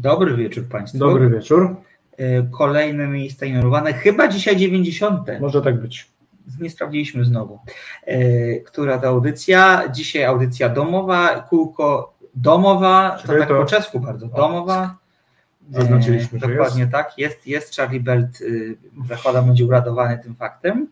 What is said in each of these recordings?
Dobry wieczór Państwu. Dobry wieczór. E, Kolejne miejsca ignorowane, chyba dzisiaj 90. Może tak być. Nie sprawdziliśmy znowu. E, Która to audycja? Dzisiaj audycja domowa, kółko domowa, to tak to- po czesku bardzo, domowa. Zaznaczyliśmy, E, Dokładnie tak, jest, jest Charlie Belt, y, zakładam, będzie uradowany tym faktem.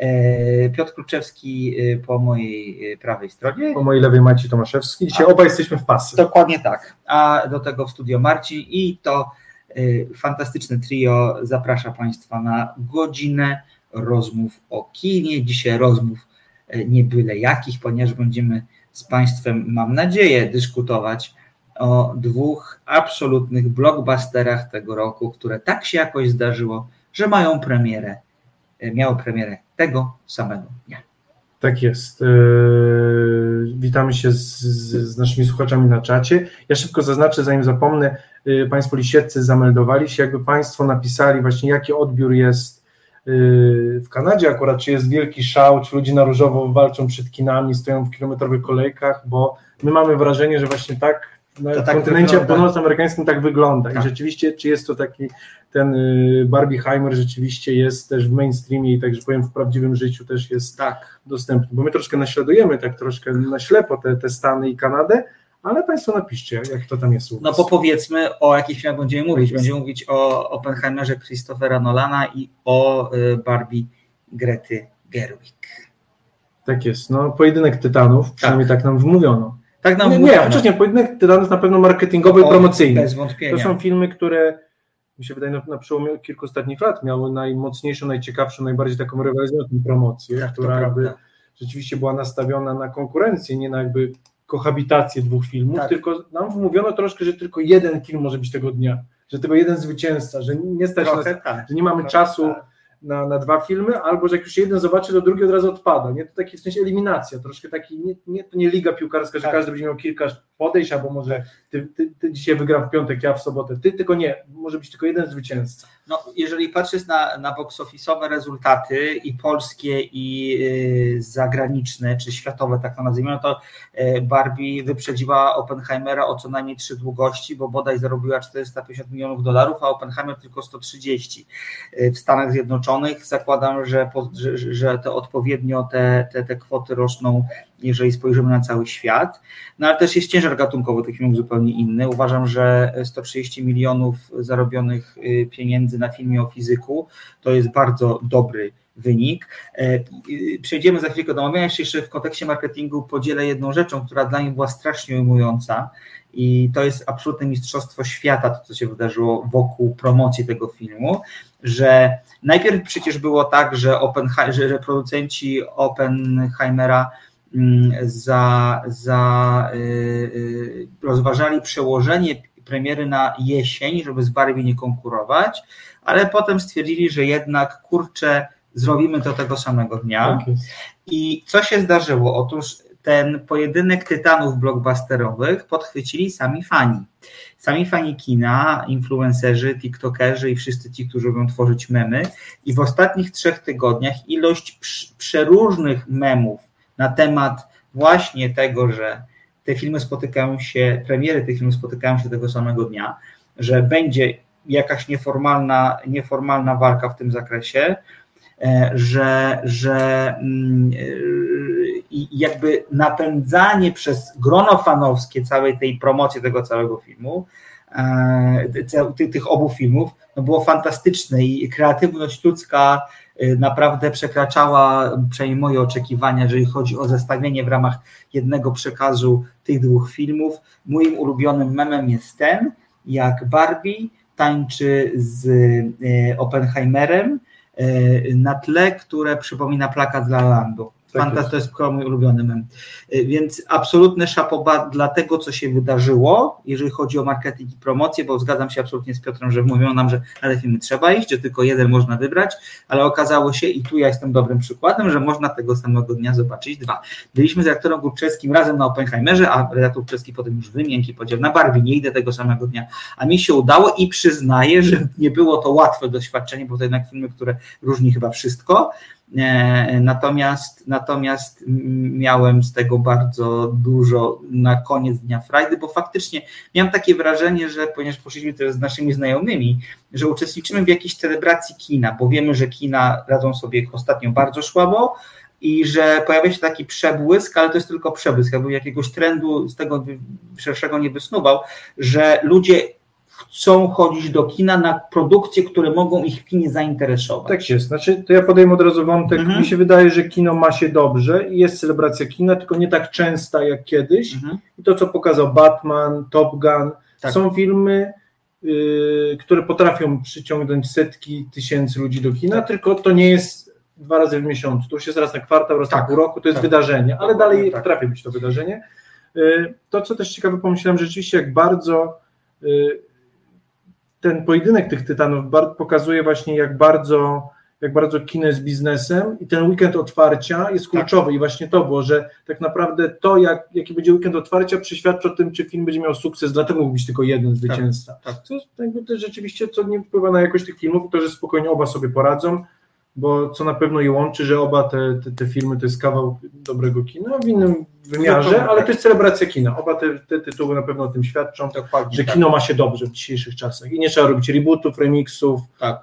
E, Piotr Kluczewski y, po mojej y, prawej stronie. Po mojej lewej Maciej Tomaszewski. Dzisiaj obaj jesteśmy w pasy. Dokładnie tak. A do tego w studio Marcin i to fantastyczne trio zaprasza Państwa na godzinę rozmów o kinie. Dzisiaj rozmów nie byle jakich, ponieważ będziemy z Państwem, mam nadzieję, dyskutować o dwóch absolutnych blockbusterach tego roku, które tak się jakoś zdarzyło, że mają premierę, miały premierę tego samego dnia. Tak jest. Yy, Witamy się z, z, naszymi słuchaczami na czacie. Ja szybko zaznaczę, zanim zapomnę, yy, Państwo lisieccy zameldowali się, jakby Państwo napisali właśnie jaki odbiór jest yy, w Kanadzie akurat, czy jest wielki szał, czy ludzie na różowo walczą przed kinami, stoją w kilometrowych kolejkach, bo my mamy wrażenie, że właśnie tak na To tak kontynencie północnoamerykańskim tak wygląda. Tak. I rzeczywiście, czy jest to taki ten yy, Barbieheimer rzeczywiście jest też w mainstreamie i także powiem w prawdziwym życiu też jest Tak. dostępny, bo my troszkę naśladujemy tak troszkę na ślepo te, te Stany i Kanadę, ale Państwo napiszcie, jak, to tam jest No bo powiedzmy o jakich filmach będziemy mówić. Tak. Będziemy mówić o Oppenheimerze Christophera Nolana i o y, Barbie Grety Gerwig. Tak jest, no pojedynek tytanów, przynajmniej tak, nam wmówiono. Tak nam nie, nie, mówiono. nie, pojedynek tytanów na pewno marketingowy i O, promocyjny. Bez wątpienia. To są filmy, które mi się wydaje na, na przełomie kilku ostatnich lat miały najmocniejszą, najciekawszą, najbardziej taką rywalizującą promocję, Tak, która jakby rzeczywiście była nastawiona na konkurencję, nie na jakby kohabitację dwóch filmów, Tak. tylko nam wmówiono troszkę, że tylko jeden film może być tego dnia, że tylko jeden zwycięzca, że nie stać nas, tak. że nie mamy Trochę czasu tak. Na, na dwa filmy, albo że jak już jeden zobaczy, to drugi od razu odpada. Nie? To taki w sensie eliminacja, troszkę taki, nie, nie, to nie liga piłkarska, że Tak. każdy będzie miał kilka podejść, albo może ty, ty, ty dzisiaj wygram w piątek, ja w sobotę, ty tylko nie, może być tylko jeden zwycięzca. No, jeżeli patrzysz na, na box office'owe rezultaty i polskie, i y, zagraniczne, czy światowe, tak to nazwijmy, no to y, Barbie wyprzedziła Oppenheimera o co najmniej trzy długości, bo bodaj zarobiła 450 milionów dolarów, a Oppenheimer tylko 130. Y, W Stanach Zjednoczonych zakładam, że, po, że, że te odpowiednio te, te, te kwoty rosną, jeżeli spojrzymy na cały świat. No ale też jest ciężar gatunkowy tych filmów zupełnie inny. Uważam, że 130 milionów zarobionych y, pieniędzy na filmie o fizyku to jest bardzo dobry wynik. E, y, Przejdziemy za chwilkę do omawiania. Jeszcze- w kontekście marketingu podzielę jedną rzeczą, która dla mnie była strasznie ujmująca i to jest absolutne mistrzostwo świata, to co się wydarzyło wokół promocji tego filmu, że najpierw przecież było tak, że, Oppenhe- że, producenci Oppenheimera za, za y, y, rozważali przełożenie premiery na jesień, żeby z Barbie nie konkurować, ale potem stwierdzili, że jednak kurczę, zrobimy to tego samego dnia. Tak. I co się zdarzyło? Otóż ten pojedynek tytanów blockbusterowych podchwycili sami fani. Sami fani kina, influencerzy, tiktokerzy i wszyscy ci, którzy lubią tworzyć memy. I w ostatnich trzech tygodniach ilość prz- przeróżnych memów na temat właśnie tego, że te filmy spotykają się, premiery tych filmów spotykają się tego samego dnia, że będzie jakaś nieformalna, nieformalna walka w tym zakresie, e, że, że mm, e, jakby napędzanie przez grono fanowskie całej tej promocji tego całego filmu, e, tych obu filmów, no było fantastyczne i kreatywność ludzka naprawdę przekraczała przynajmniej moje oczekiwania, jeżeli chodzi o zestawienie w ramach jednego przekazu tych dwóch filmów. Moim ulubionym memem jest ten, jak Barbie tańczy z e, Oppenheimerem e, na tle, które przypomina plakat dla Landu. Tak jest. to jest chyba mój ulubiony mem. Y, Więc absolutne szapoba dla tego, co się wydarzyło, jeżeli chodzi o marketing i promocję, bo zgadzam się absolutnie z Piotrem, że mówią nam, że na te filmy trzeba iść, że tylko jeden można wybrać, ale okazało się, i tu ja jestem dobrym przykładem, że można tego samego dnia zobaczyć dwa. Byliśmy z redaktorem Górczewskim razem na Oppenheimerze, a redaktor Górczewski potem już wymiękki powiedział, na Barbie nie idę tego samego dnia, a mi się udało i przyznaję, że nie było to łatwe doświadczenie, bo to jednak filmy, które różni chyba wszystko, natomiast, natomiast miałem z tego bardzo dużo na koniec dnia frajdy, bo faktycznie miałem takie wrażenie, że ponieważ poszliśmy teraz z naszymi znajomymi, że uczestniczymy w jakiejś celebracji kina, bo wiemy, że kina radzą sobie ostatnio bardzo słabo, i że pojawia się taki przebłysk, ale to jest tylko przebłysk, jakby jakiegoś trendu z tego szerszego nie wysnuwał, że ludzie chcą chodzić do kina na produkcje, które mogą ich w kinie zainteresować. Tak jest. Znaczy, to ja podejmę od razu wątek. Mhm. Mi się wydaje, że kino ma się dobrze i jest celebracja kina, tylko nie tak częsta jak kiedyś. Mhm. I to, co pokazał Batman, Top Gun, tak. są filmy, yy, które potrafią przyciągnąć setki tysięcy ludzi do kina, tak. tylko to nie jest dwa razy w miesiącu. To już jest raz na kwartał, raz tak. na pół roku, to jest tak. wydarzenie, ale dalej tak. potrafi być to wydarzenie. Yy, to, co też ciekawe, pomyślałem rzeczywiście, jak bardzo yy, ten pojedynek tych tytanów pokazuje właśnie, jak bardzo, jak bardzo kino jest biznesem i ten weekend otwarcia jest tak. kluczowy tak. i właśnie to było, że tak naprawdę to, jak, jaki będzie weekend otwarcia, przyświadcza o tym, czy film będzie miał sukces, dlatego mógł być tylko jeden zwycięzca. Tak, tak. Co jakby też rzeczywiście, co nie wpływa na jakość tych filmów, to, że spokojnie oba sobie poradzą, bo co na pewno je łączy, że oba te, te, te filmy to jest kawał dobrego kina w innym wymiarze, no ale to jest celebracja kina. Oba te, te tytuły na pewno o tym świadczą, że tak. kino ma się dobrze w dzisiejszych czasach i nie trzeba robić rebootów, remixów, tak.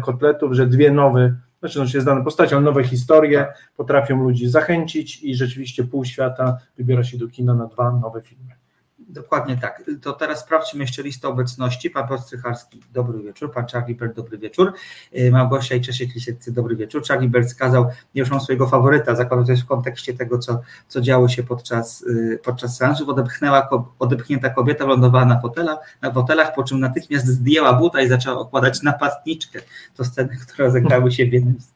kotletów, że dwie nowe, znaczy no się jest dane postaci, ale nowe historie tak. potrafią ludzi zachęcić i rzeczywiście pół świata wybiera się do kina na dwa nowe filmy. Dokładnie tak. To teraz sprawdźmy jeszcze listę obecności. Pan Piotr Strycharski, dobry wieczór. Pan Charlie Bert, dobry wieczór. Y, Małgosia i Czesiek Lisieccy, dobry wieczór. Charlie Bert skazał, nie już mam swojego faworyta, zakładam, to jest w kontekście tego, co, co działo się podczas, y, podczas seansów. Odepchnęła, odepchnięta kobieta lądowała na, fotela, na fotelach, po czym natychmiast zdjęła buta i zaczęła okładać napastniczkę. To sceny, które rozegrały się w jednym z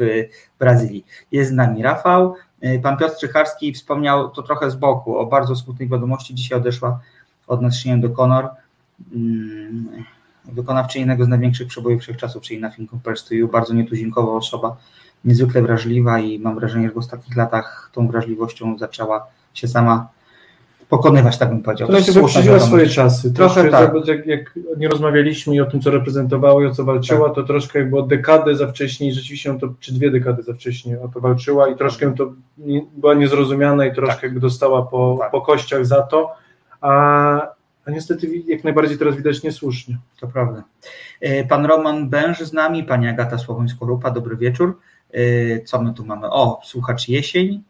w Brazylii. Jest z nami Rafał, pan Piotr Czycharski wspomniał to trochę z boku o bardzo smutnej wiadomości. Dzisiaj odeszła od nas Sinead O'Connor, mm, wykonawczyni jednego z największych przebojów wszechczasów, czyli Nothing Compares to You, bardzo nietuzinkowa osoba, niezwykle wrażliwa i mam wrażenie, że w ostatnich latach tą wrażliwością zaczęła się sama pokonywać, tak bym powiedział. To się wyprzedziła swoje czasy. Trochę tak. Jak, jak, nie rozmawialiśmy i o tym, co reprezentowała i o co walczyła, tak. to troszkę jakby o dekadę za wcześnie, rzeczywiście to, czy dwie dekady za wcześnie o to walczyła i troszkę to nie, była niezrozumiana i troszkę tak. jakby dostała po, tak. po kościach za to, a, a niestety jak najbardziej teraz widać niesłusznie. To prawda. E, pan Roman Bęż z nami, pani Agata Słowońsko-Rupa, dobry wieczór. E, co my tu mamy? O, słuchacz jesień,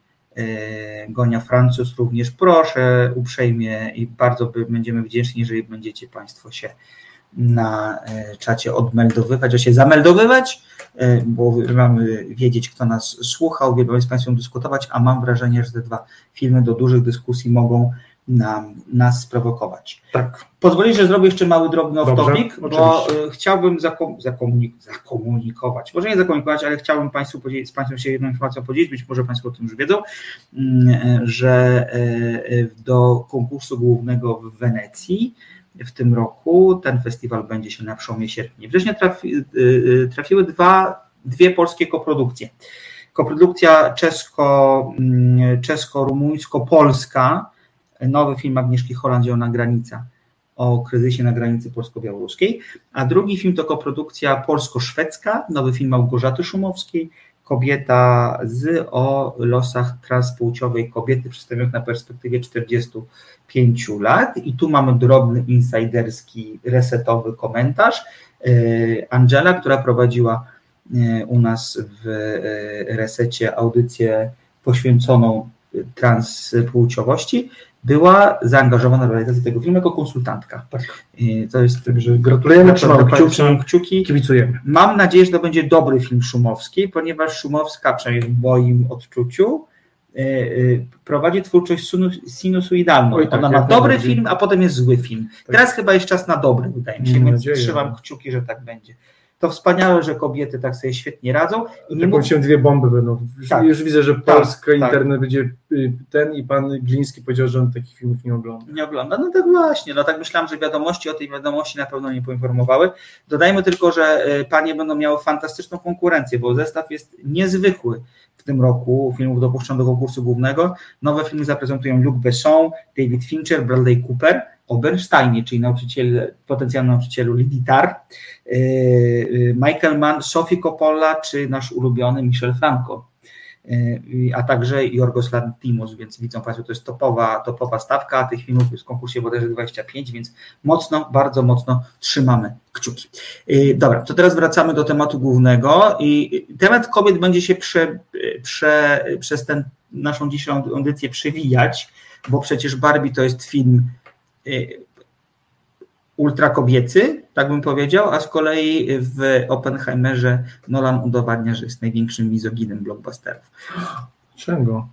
Gonia Francuz również proszę uprzejmie i bardzo będziemy wdzięczni, jeżeli będziecie Państwo się na e, czacie odmeldowywać, a się zameldowywać, e, bo mamy wiedzieć, kto nas słuchał, uwielbiamy z Państwem dyskutować, a mam wrażenie, że te dwa filmy do dużych dyskusji mogą nam, nas sprowokować. Tak. Pozwolisz, że zrobię jeszcze mały drobny off-topic, bo y, chciałbym zakom, zakomunik, zakomunikować, może nie zakomunikować, ale chciałbym Państwu z Państwem się jedną informacją podzielić, być może Państwo o tym już wiedzą, y, że y, do konkursu głównego w Wenecji w tym roku ten festiwal będzie się na przełomie sierpnia. Września trafi, trafiły dwa, dwie polskie koprodukcje. Koprodukcja czesko, mm, czesko-rumuńsko-polska, nowy film Agnieszki Holland Zielona Granica o kryzysie na granicy polsko-białoruskiej, a drugi film to koprodukcja polsko-szwedzka, nowy film Małgorzaty Szumowskiej, Kobieta z o losach transpłciowej kobiety przedstawionych na perspektywie 45 lat i tu mamy drobny insiderski, resetowy komentarz. E, Angela, która prowadziła e, u nas w e, resecie audycję poświęconą transpłciowości, była zaangażowana w realizację tego filmu jako konsultantka. Tak. I to jest, także gratulujemy, trzymamy kciuki, trzymamy kciuki, kibicujemy. Mam nadzieję, że to będzie dobry film Szumowski, ponieważ Szumowska, przynajmniej w moim odczuciu, y, y, prowadzi twórczość sinusoidalną. Oj, tak, Ona ma dobry film, a potem jest zły film. Tak. Teraz chyba jest czas na dobry, wydaje mi się, więc trzymam kciuki, że tak będzie to wspaniałe, że kobiety tak sobie świetnie radzą. I nie mógł... się dwie bomby będą. Tak. Już widzę, że tak, Polska tak, internet tak. będzie y, ten i pan Gliński powiedział, że on takich filmów nie ogląda. Nie ogląda, no tak właśnie, no tak myślałem, że wiadomości o tej wiadomości na pewno nie poinformowały. Dodajmy tylko, że y, panie będą miały fantastyczną konkurencję, bo zestaw jest niezwykły w tym roku filmów dopuszczonych do konkursu głównego. Nowe filmy zaprezentują Luc Besson, David Fincher, Bradley Cooper o Bernsteinie, czyli nauczyciel, potencjalnym nauczycielu Liditar, Michael Mann, Sofii Coppola czy nasz ulubiony Michel Franco. E, a także Jorgos Lantimos, więc widzą Państwo, to jest topowa, topowa stawka, a tych filmów jest w konkursie bodajże 25, więc mocno, bardzo mocno trzymamy kciuki. E, dobra, to teraz wracamy do tematu głównego i temat kobiet będzie się prze, prze, przez tę naszą dzisiejszą audycję przewijać, bo przecież Barbie to jest film e, ultra kobiecy, tak bym powiedział, a z kolei w Oppenheimerze Nolan udowadnia, że jest największym mizoginem blockbusterów. Czego?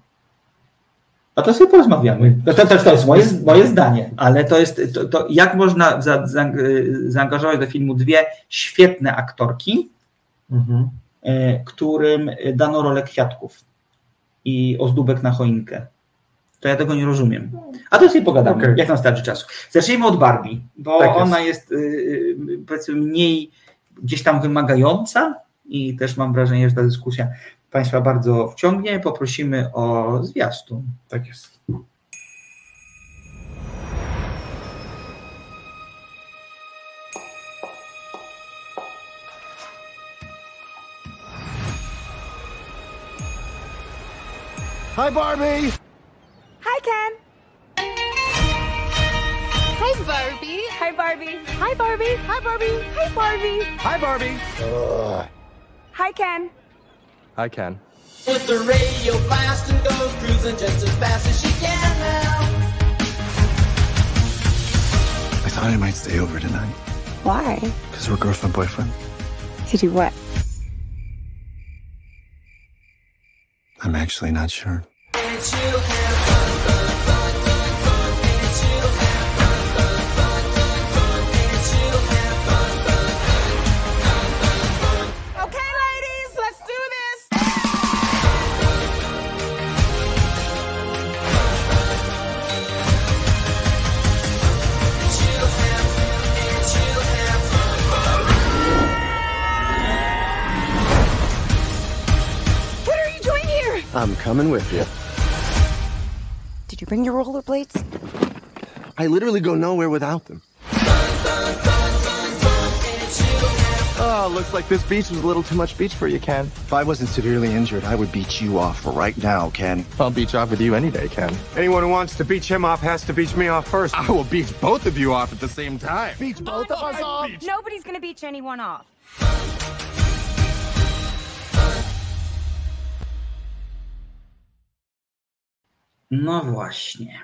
A to sobie porozmawiamy. To, to, to jest moje, moje zdanie, ale to jest, to, to jak można za, za, zaangażować do filmu dwie świetne aktorki, mhm. E, którym dano rolę kwiatków i ozdóbek na choinkę to ja tego nie rozumiem. A to sobie pogadamy, okay. jak nam starczy czasu. Zacznijmy od Barbie, bo tak ona jest, jest powiedzmy mniej gdzieś tam wymagająca i też mam wrażenie, że ta dyskusja Państwa bardzo wciągnie. Poprosimy o zwiastun. Tak jest. Hi Barbie! Hi, Ken. Hi, Barbie. Hi, Barbie. Hi, Barbie. Hi, Barbie. Hi, Barbie. Hi, Barbie. Ugh. Hi, Ken. Hi, Ken. Put the radio blast and goes cruising just as fast as she can now. I thought I might stay over tonight. Why? Because we're girlfriend boyfriend. To do what? I'm actually not sure. I'm coming with you. Did you bring your rollerblades? I literally go nowhere without them. Oh, looks like this beach was a little too much beach for you, Ken. If I wasn't severely injured, I would beat you off right now, Ken. I'll beach off with you any day, Ken. Anyone who wants to beach him off has to beach me off first. I will beach both of you off at the same time. Beach both of us off? Nobody's gonna beach anyone off. No właśnie.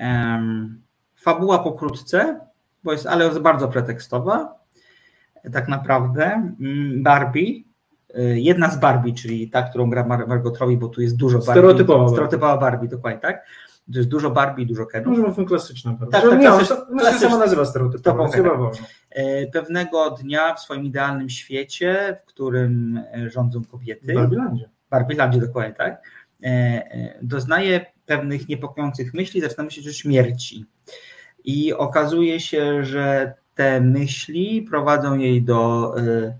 Um, fabuła pokrótce, bo jest, ale jest bardzo pretekstowa. Tak naprawdę mm, Barbie, y, jedna z Barbie, czyli ta, którą gra Margot Robbie, bo tu jest dużo Barbie. Stereotypowa. Stereotypowa Barbie, dokładnie tak. To jest dużo Barbie i dużo Kenów. Może film klasyczny. Tak, tak, tak, klasyczny, to sama nazywa stereotypowa, chyba wolno. E, pewnego dnia w swoim idealnym świecie, w którym e, rządzą kobiety. W Barbilandzie. Barbilandzie, dokładnie tak. E, doznaje pewnych niepokojących myśli, zaczyna myśleć o śmierci. I okazuje się, że te myśli prowadzą jej do y,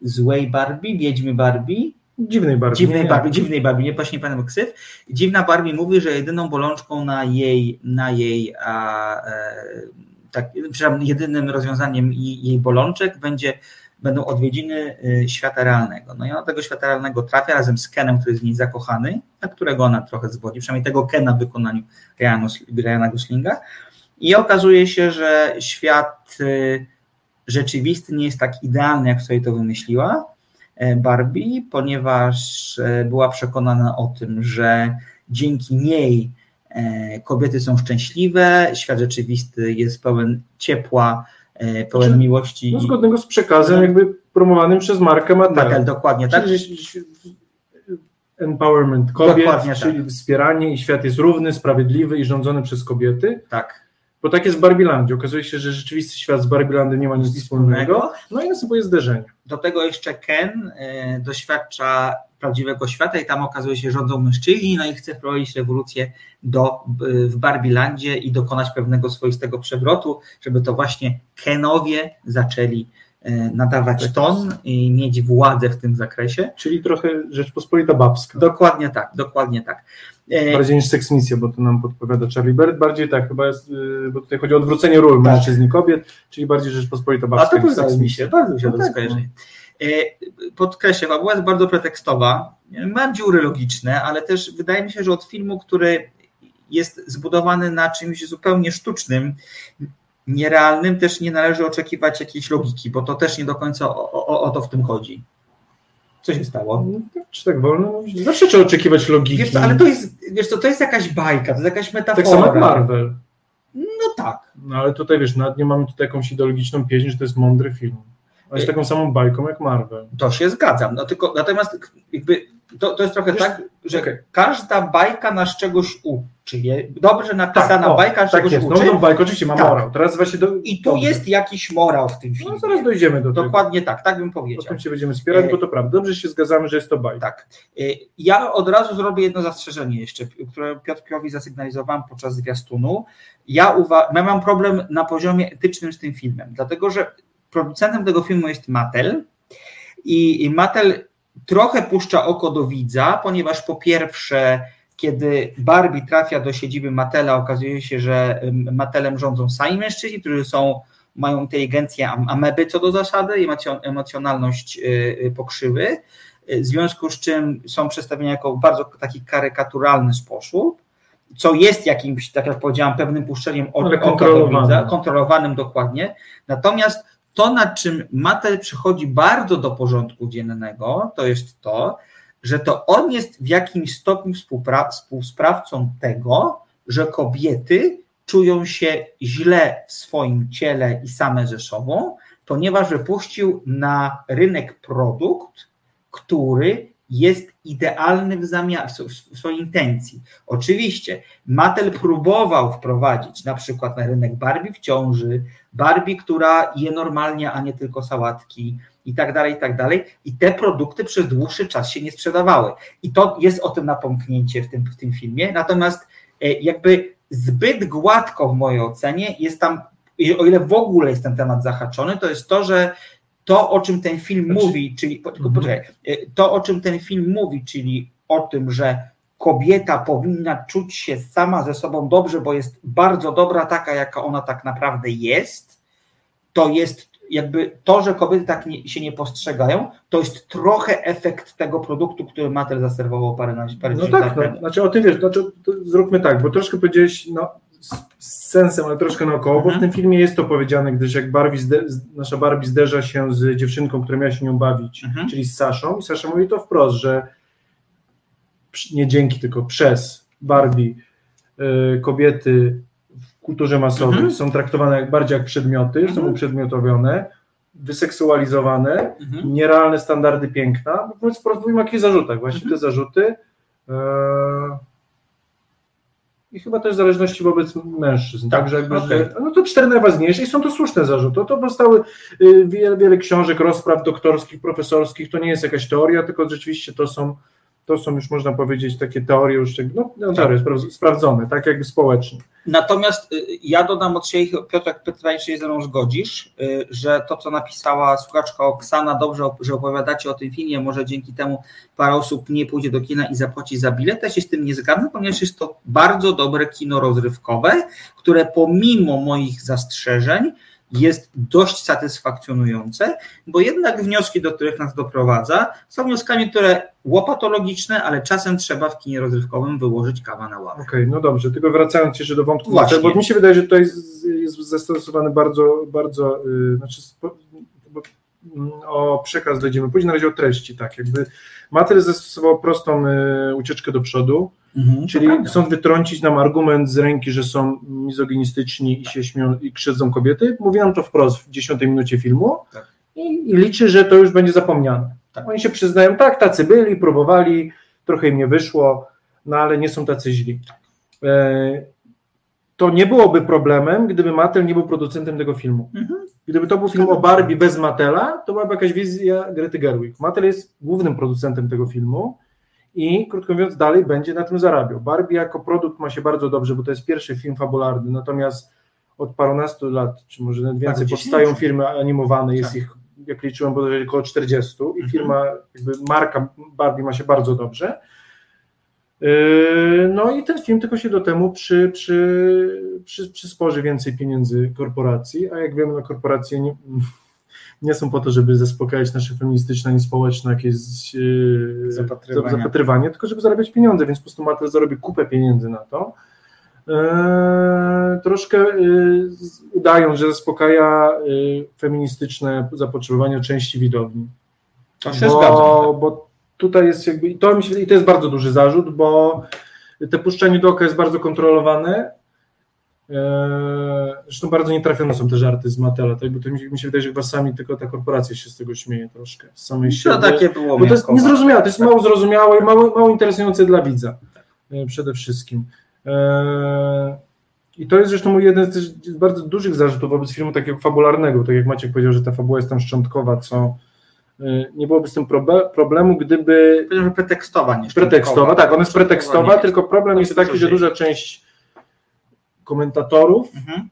złej Barbie, wiedźmy Barbie. Dziwnej Barbie. Dziwnej nie, Barbie, dziwnej Barbie, nie właśnie pamiętam ksyw. Dziwna Barbie mówi, że jedyną bolączką na jej, na jej a, e, tak, jedynym rozwiązaniem jej bolączek będzie będą odwiedziny y, świata realnego. No i ona do tego świata realnego trafia razem z Kenem, który jest w niej zakochany, a którego ona trochę zwodzi, przynajmniej tego Kena w wykonaniu Ryana Goslinga. I okazuje się, że świat y, rzeczywisty nie jest tak idealny, jak sobie to wymyśliła e, Barbie, ponieważ e, była przekonana o tym, że dzięki niej e, kobiety są szczęśliwe, świat rzeczywisty jest pełen ciepła, pełen znaczy, miłości. No, zgodnego z przekazem jakby promowanym przez markę Mattel. Mattel, dokładnie tak. empowerment kobiet, tak. czyli tak. wspieranie i świat jest równy, sprawiedliwy i rządzony przez kobiety. Tak. Bo tak jest w Barbielandzie. Okazuje się, że rzeczywisty świat z Barbielandem nie ma nic wspólnego. No i następuje zderzenie. Do tego jeszcze Ken y, doświadcza prawdziwego świata i tam okazuje się, że rządzą mężczyźni, no i chce wprowadzić rewolucję do, w Barbilandzie i dokonać pewnego swoistego przewrotu, żeby to właśnie Kenowie zaczęli e, nadawać ton i mieć władzę w tym zakresie. Czyli trochę Rzeczpospolita babska. Dokładnie tak, dokładnie tak. E, Bardziej niż seksmisja, bo to nam podpowiada Charlie Bird. Bardziej tak, chyba jest, y, bo tutaj chodzi o odwrócenie ról mężczyzn i kobiet, czyli bardziej Rzeczpospolita A babska to seksmisja. się, bardzo mi się No to tak, skojarzenie. E, Podkreślę, fabuła jest bardzo pretekstowa, ma dziury logiczne, ale też wydaje mi się, że od filmu, który jest zbudowany na czymś zupełnie sztucznym, nierealnym, też nie należy oczekiwać jakiejś logiki, bo to też nie do końca o, o, o to w tym chodzi. Co się stało? No, Czy tak wolno mówić? Zawsze trzeba oczekiwać logiki. Wiesz co, ale to jest, wiesz co, to jest jakaś bajka, to jest jakaś metafora. Tak samo jak Marvel. No tak. No ale tutaj wiesz, nawet nie mamy tutaj jakąś ideologiczną pieśń, że to jest mądry film. A jest Y- taką samą bajką jak Marvel. To się zgadzam. No tylko, natomiast jakby to, to jest trochę Wiesz, tak, że okej. każda bajka nas czegoś uczy. Dobrze napisana Tak, o, bajka tak czegoś jest. uczy. No, no bajka oczywiście ma Tak. morał. Teraz właśnie do... I tu dobrze. jest jakiś morał w tym filmie. No zaraz dojdziemy do tego. Dokładnie tak, tak bym O powiedział. tym się będziemy spierać, E- bo to prawda. Dobrze się zgadzamy, że jest to bajka. Tak. Y, Ja od razu zrobię jedno zastrzeżenie jeszcze, które Piotrkowi zasygnalizowałem podczas zwiastunu. Ja, uwa- ja mam problem na poziomie etycznym z tym filmem, dlatego że producentem tego filmu jest Mattel i i Mattel trochę puszcza oko do widza, ponieważ po pierwsze, kiedy Barbie trafia do siedziby Mattela, okazuje się, że ym, Mattelem rządzą sami mężczyźni, którzy są, mają inteligencję am- ameby co do zasady, emocjon- emocjonalność y, y, pokrzywy, y, w związku z czym są przedstawieni jako bardzo taki karykaturalny sposób, co jest jakimś, tak jak powiedziałam, pewnym puszczeniem o- Ale oka do kontrolowanym. widza, kontrolowanym dokładnie. Natomiast to, nad czym Mattel przychodzi bardzo do porządku dziennego, to jest to, że to on jest w jakimś stopniu współpra- współsprawcą tego, że kobiety czują się źle w swoim ciele i same ze sobą, ponieważ wypuścił na rynek produkt, który jest idealny w, zamia- w swojej intencji. Oczywiście Mattel próbował wprowadzić na przykład na rynek Barbie w ciąży, Barbie, która je normalnie, a nie tylko sałatki i tak dalej, i tak dalej. I te produkty przez dłuższy czas się nie sprzedawały. I to jest o tym napomknięcie w tym, w tym filmie. Natomiast e, jakby zbyt gładko w mojej ocenie jest tam, o ile w ogóle jest ten temat zahaczony, to jest to, że to, o czym ten film Znaczy- mówi, czyli tylko Mhm. poczekaj, e, to, o czym ten film mówi, czyli o tym, że kobieta powinna czuć się sama ze sobą dobrze, bo jest bardzo dobra taka, jaka ona tak naprawdę jest, to jest jakby to, że kobiety tak nie, się nie postrzegają, to jest trochę efekt tego produktu, który Mattel zaserwował parę, parę No tak, no, znaczy o tym wiesz, znaczy, to zróbmy tak, bo troszkę powiedziałeś no, z, sensem, ale troszkę naokoło, bo w Mhm. tym filmie jest to powiedziane, gdyż jak Barbie zde, nasza Barbie zderza się z dziewczynką, która miała się nią bawić, Mhm. czyli z Saszą i Sasza mówi to wprost, że nie dzięki, tylko przez Barbie y, kobiety w kulturze masowej Mhm. są traktowane jak, bardziej jak przedmioty, są uprzedmiotowione, wyseksualizowane, nierealne standardy piękna. Mówiąc wprost, mówimy o jakichś zarzutach. Właśnie te zarzuty. E, I chyba też w zależności wobec mężczyzn. Tak, Także jakby, że, no to cztery najważniejsze i są to słuszne zarzuty. To powstały y, wiele, wiele książek, rozpraw doktorskich, profesorskich. To nie jest jakaś teoria, tylko rzeczywiście to są, to są już można powiedzieć takie teorie już, no, no teorie spra- sprawdzone, tak jakby społecznie. Natomiast y, ja dodam od siebie, Piotrek, pytanie, czy się ze mną zgodzisz, y, że to, co napisała słuchaczka Oksana, dobrze, że opowiadacie o tym filmie, może dzięki temu parę osób nie pójdzie do kina i zapłaci za bilet. Ja się z tym nie zgadzam, ponieważ jest to bardzo dobre kino rozrywkowe, które pomimo moich zastrzeżeń jest dość satysfakcjonujące, bo jednak wnioski, do których nas doprowadza, są wnioskami, które łopatologiczne, ale czasem trzeba w kinie rozrywkowym wyłożyć kawa na ławę. Okej, no dobrze, tylko wracając jeszcze do wątku, Właśnie. bo mi się wydaje, że tutaj jest zastosowany bardzo, bardzo, yy, znaczy spo, mm, o przekaz dojdziemy później, na razie o treści, tak, jakby Mater zastosował prostą yy, ucieczkę do przodu, Mhm, czyli chcą wytrącić nam argument z ręki, że są mizoginistyczni i się śmieją i krzywdzą kobiety, mówi nam to wprost w dziesiątej minucie filmu Tak. i, i liczy, że to już będzie zapomniane. Tak. Oni się przyznają, tak, tacy byli, próbowali, trochę im nie wyszło, no ale nie są tacy źli. E, to nie byłoby problemem, gdyby Mattel nie był producentem tego filmu. Mhm. Gdyby to był film o Barbie bez Mattela, to byłaby jakaś wizja Grety Gerwig. Mattel jest głównym producentem tego filmu i krótko mówiąc dalej będzie na tym zarabiał. Barbie jako produkt ma się bardzo dobrze, bo to jest pierwszy film fabularny, natomiast od parunastu lat, czy może nawet więcej, Tak, powstają 10. filmy animowane, jest Tak. ich jak liczyłem, bodajże około 40 i Mhm. firma, jakby marka Barbie ma się bardzo dobrze. Yy, No i ten film tylko się do temu przy, przy, przy, przysporzy więcej pieniędzy korporacji, a jak wiemy, no korporacje nie, nie są po to, żeby zaspokajać nasze feministyczne ani społeczne jakieś yy, Zapatrywania. zapatrywanie, tylko żeby zarabiać pieniądze, więc po prostu Mattel zarobi kupę pieniędzy na to. Eee, troszkę yy, udają, że zaspokaja yy, feministyczne zapotrzebowanie części widowni To się zgadza. bo, bo tutaj jest jakby, i to, się, i to jest bardzo duży zarzut, bo te puszczanie do oka jest bardzo kontrolowane. Eee, Zresztą bardzo nietrafione są te żarty z Matela, tak? bo to mi, się- mi się wydaje, że chyba sami tylko ta korporacja się z tego śmieje troszkę, z samej siebie. To takie było Bo to jest niezrozumiałe, to jest mało zrozumiałe i mało, mało interesujące dla widza e, przede wszystkim. E, I to jest zresztą mój jeden z bardzo dużych zarzutów wobec filmu takiego fabularnego, tak jak Maciek powiedział, że ta fabuła jest tam szczątkowa, co e, nie byłoby z tym problemu, gdyby pretekstowa, nie pretekstowa, tak, ona jest pretekstowa, tylko problem jest taki, że duża część komentatorów Mhm.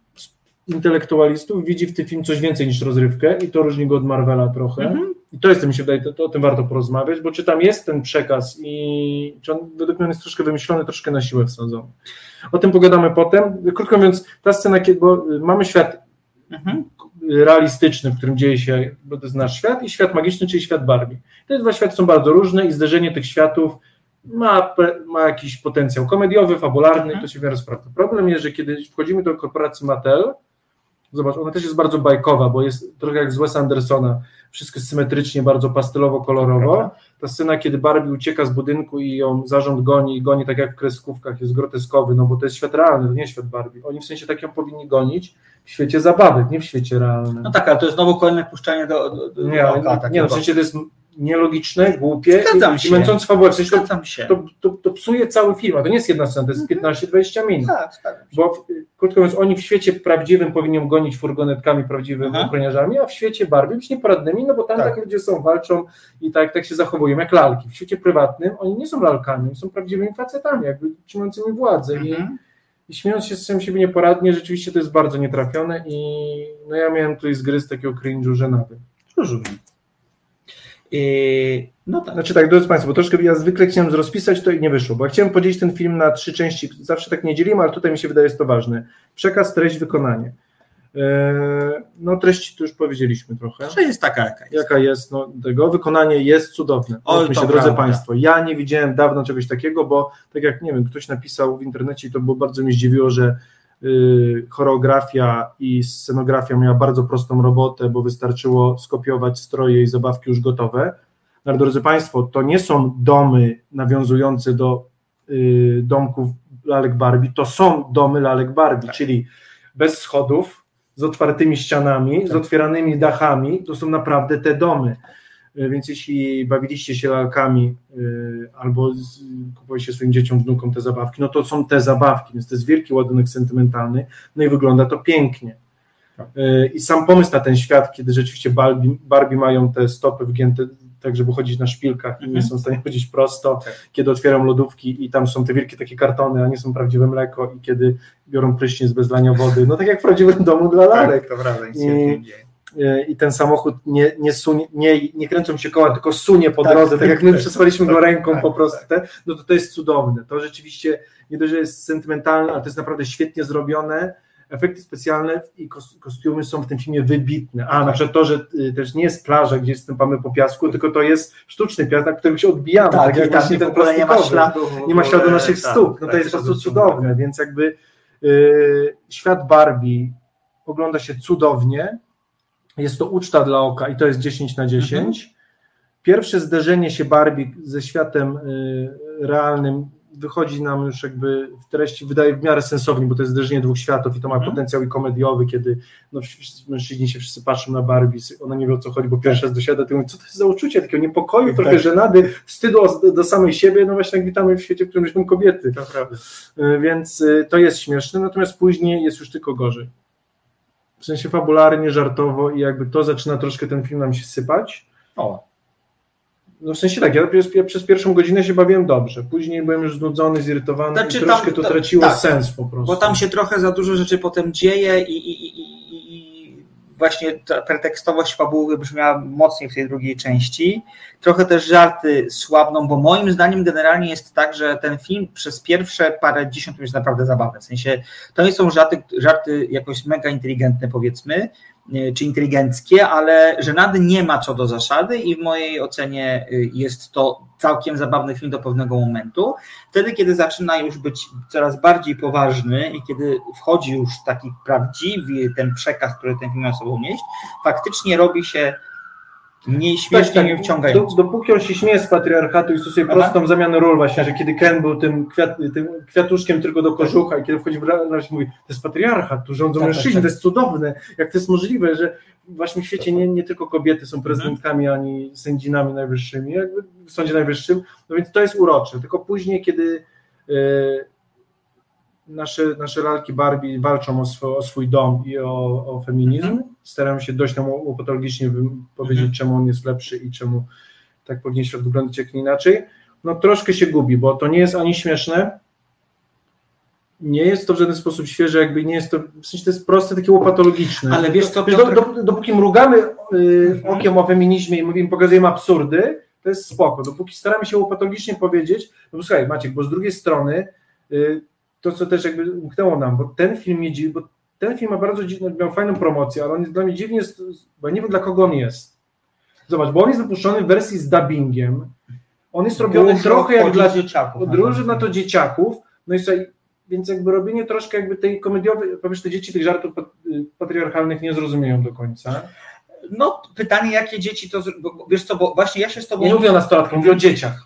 intelektualistów widzi w tym film coś więcej niż rozrywkę i to różni go od Marvela trochę. Mhm. I to jest, mi się wydaje, to, to o tym warto porozmawiać, bo czy tam jest ten przekaz i czy on według mnie jest troszkę wymyślony, troszkę na siłę wsadzony. O tym pogadamy potem. Krótko mówiąc, ta scena, kiedy bo y, mamy świat Mhm. Realistyczny, w którym dzieje się, bo to jest nasz świat i świat magiczny, czyli świat Barbie. Te dwa światy są bardzo różne i zderzenie tych światów ma, ma jakiś potencjał komediowy, fabularny, to się w miarę sprawdza. Problem jest, że kiedy wchodzimy do korporacji Mattel, zobacz, ona też jest bardzo bajkowa, bo jest trochę jak z Wes Andersona, wszystko jest symetrycznie, bardzo pastelowo-kolorowo. Ta scena, kiedy Barbie ucieka z budynku i ją zarząd goni i goni tak jak w kreskówkach, jest groteskowy, no bo to jest świat realny, to nie świat Barbie. Oni w sensie tak ją powinni gonić w świecie zabawek, nie w świecie realnym. No tak, ale to jest znowu kolejne puszczanie do, do, do Nie, oka. nie, nie w sensie to jest nielogiczne, głupie Zgadzam i, się. i męczące fabułę. W sensie to, się. to, to, to psuje cały film, a to nie jest jedna scena, to jest 15-20 minut. Tak, się. Bo krótko mówiąc, oni w świecie prawdziwym powinni gonić furgonetkami prawdziwymi Aha. ochroniarzami, a w świecie Barbie być nieporadnymi, no bo tam Tak. tak. ludzie są, walczą i tak, tak się zachowują jak lalki. W świecie prywatnym oni nie są lalkami, są prawdziwymi facetami, jakby trzymającymi władzę. Mhm. I śmiejąc się z sam siebie nieporadnie, rzeczywiście to jest bardzo nietrafione i no ja miałem tutaj zgryz takiego cringe'u żenady. Rozumiem. Yy, no tak. Znaczy tak, drodzy Państwo, bo troszkę ja zwykle chciałem rozpisać to i nie wyszło, bo ja chciałem podzielić ten film na trzy części, zawsze tak nie dzielimy, ale tutaj mi się wydaje jest to ważne. Przekaz, treść, wykonanie. Eee, No treść to już powiedzieliśmy trochę. Że jest taka jaka jest. Jaka jest, no tego, wykonanie jest cudowne. To się, drodzy. Państwo, ja nie widziałem dawno czegoś takiego, bo tak jak, nie wiem, ktoś napisał w internecie i to było bardzo mnie zdziwiło, że y, choreografia i scenografia miała bardzo prostą robotę, bo wystarczyło skopiować stroje i zabawki już gotowe. No, ale drodzy Państwo, to nie są domy nawiązujące do y, domków lalek Barbie, to są domy lalek Barbie, Tak. czyli bez schodów, z otwartymi ścianami, z otwieranymi dachami, to są naprawdę te domy. Y, Więc jeśli bawiliście się lalkami y, albo kupowaliście swoim dzieciom, wnukom te zabawki, no to są te zabawki, więc to jest wielki ładunek sentymentalny, no i wygląda to pięknie. Y, I sam pomysł na ten świat, kiedy rzeczywiście Barbie, Barbie mają te stopy wgięte tak, żeby chodzić na szpilkach i nie Mhm. są w stanie chodzić prosto, Tak. kiedy otwieram lodówki i tam są te wielkie takie kartony, a nie są prawdziwe mleko i kiedy biorą prysznic bez lania wody, no tak jak w prawdziwym domu dla lalek. to prawda, nic się nie dzieje. E, i ten samochód nie, nie, sunie, nie, nie kręcą się koła, tylko sunie po Tak, drodze, tak jak my tak, przesuwaliśmy go tak, ręką tak, po prostu, te, no to to jest cudowne. To rzeczywiście nie dość, że jest sentymentalne, ale to jest naprawdę świetnie zrobione. Efekty specjalne i kos- kostiumy są w tym filmie wybitne. A na przykład to, że y, też nie jest plaża, gdzie stępamy po piasku, tylko to jest sztuczny piasek, na którym się odbijamy. Tak, jak i tam właśnie w ogóle nie ma plastikowy. śladu. w Nie ma śladu naszych tak, stóp. No tak, to jest po prostu śladu cudowne, więc jakby y, świat Barbie ogląda się cudownie. Jest to uczta dla oka i to jest 10 na 10. Pierwsze zderzenie się Barbie ze światem y, realnym wychodzi nam już jakby w treści, wydaje w miarę sensownie, bo to jest zderzenie dwóch światów i to ma Mhm. potencjał i komediowy, kiedy no, mężczyźni się wszyscy patrzą na Barbie, ona nie wie o co chodzi, bo pierwszy raz dosiada, mówi, co to jest za uczucie, takiego niepokoju, Tak. trochę żenady, wstydu do, samej siebie, no właśnie jak witamy w świecie, w którym żyją kobiety. To prawda. Y, Więc y, to jest śmieszne, natomiast później jest już tylko gorzej. W sensie fabularnie, żartowo i jakby to zaczyna troszkę ten film nam się sypać. O, No w sensie tak, ja przez, ja przez pierwszą godzinę się bawiłem dobrze, później byłem już znudzony, zirytowany Znaczy i troszkę tam- to traciło tak, sens po prostu. bo tam się trochę za dużo rzeczy potem dzieje i, i, i, i, właśnie ta pretekstowość fabuły brzmiała mocniej w tej drugiej części. Trochę też żarty słabną, bo moim zdaniem generalnie jest tak, że ten film przez pierwsze parę dziesiąt jest naprawdę zabawny. W sensie to nie są żarty, żarty jakoś mega inteligentne powiedzmy, czy inteligenckie, ale żenady nie ma co do zasady i w mojej ocenie y, jest to całkiem zabawny film do pewnego momentu. Wtedy, kiedy zaczyna już być coraz bardziej poważny i kiedy wchodzi już taki prawdziwy ten przekaz, który ten film ma sobą nieść, faktycznie robi się mniej śmiesznie, Tak, mniej tak, wciągający. do, dopóki on się śmieje z patriarchatu i stosuje Aha. prostą zamianę ról właśnie, że kiedy Ken był tym, kwiat, tym kwiatuszkiem tylko do kożucha i kiedy wchodzi w realność mówi, to jest patriarchat, tu rządzą Tak, mężczyźni, tak, to jest cudowne, jak to jest możliwe, że w waszym świecie nie, nie tylko kobiety są prezydentkami, Mhm. ani sędzinami najwyższymi, jakby w Sądzie Najwyższym, no więc to jest urocze, tylko później, kiedy e, nasze, nasze lalki Barbie walczą o, o swój dom i o, o feminizm. Mhm. Staram się dość nam łopatologicznie powiedzieć, Mhm. czemu on jest lepszy i czemu tak powinien świat wyglądać, jak nie inaczej. No troszkę się gubi, bo to nie jest ani śmieszne, nie jest to w żaden sposób świeże, jakby nie jest to, w sensie to jest proste, takie łopatologiczne. Ale wiesz co, Piotr- do, dopóki mrugamy y, okiem o feminizmie i mówimy, pokazujemy absurdy, to jest spoko. Dopóki staramy się łopatologicznie powiedzieć, no bo słuchaj Maciek, bo z drugiej strony y, to, co też jakby umknęło nam, bo ten film mnie dziwi, bo ten film ma bardzo dziwną, miał fajną promocję, ale on jest dla mnie dziwnie, jest, bo ja nie wiem dla kogo on jest. Zobacz, bo on jest wypuszczony w wersji z dubbingiem, on jest robiony Dużo trochę jak dla dzieciaków. Podróży na to dzieciaków, no i słuchaj, więc jakby robienie troszkę jakby tej komediowej, powiesz, te dzieci tych żartów y, patriarchalnych nie zrozumieją do końca. No pytanie, jakie dzieci to... bo- Wiesz co, bo właśnie ja się z tobą... Nie mówię o nastolatku, mówię o dzieciach.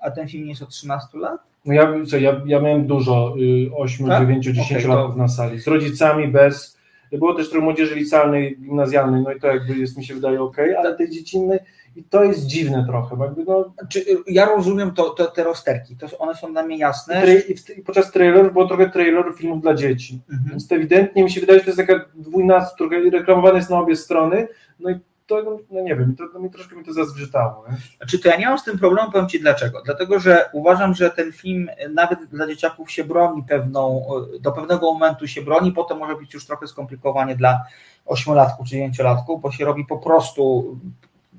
A ten film nie jest od 13 lat? No ja, co, ja, ja miałem dużo, y, 8, Tak? 9, 10 Okej, to- latków na sali, z rodzicami, bez, było też trochę młodzieży licealnej, gimnazjalnej, no i to jakby jest, mi się wydaje ok, ale tej dziecinnej, i to jest dziwne trochę, jakby no, Czy, y, ja rozumiem to, to, te rozterki, to one są dla mnie jasne. i i podczas trailerów było trochę trailerów filmów dla dzieci, Mhm. Więc to ewidentnie mi się wydaje, że to jest taka dwójnastka, trochę reklamowane jest na obie strony. No i to, no nie wiem, to, to mi troszkę mi to zazgrzytało. Nie? Znaczy, to ja nie mam z tym problemu, powiem Ci dlaczego. Dlatego, że uważam, że ten film nawet dla dzieciaków się broni pewną, do pewnego momentu się broni, potem może być już trochę skomplikowanie dla ośmiolatków czy dziewięciolatków, bo się robi po prostu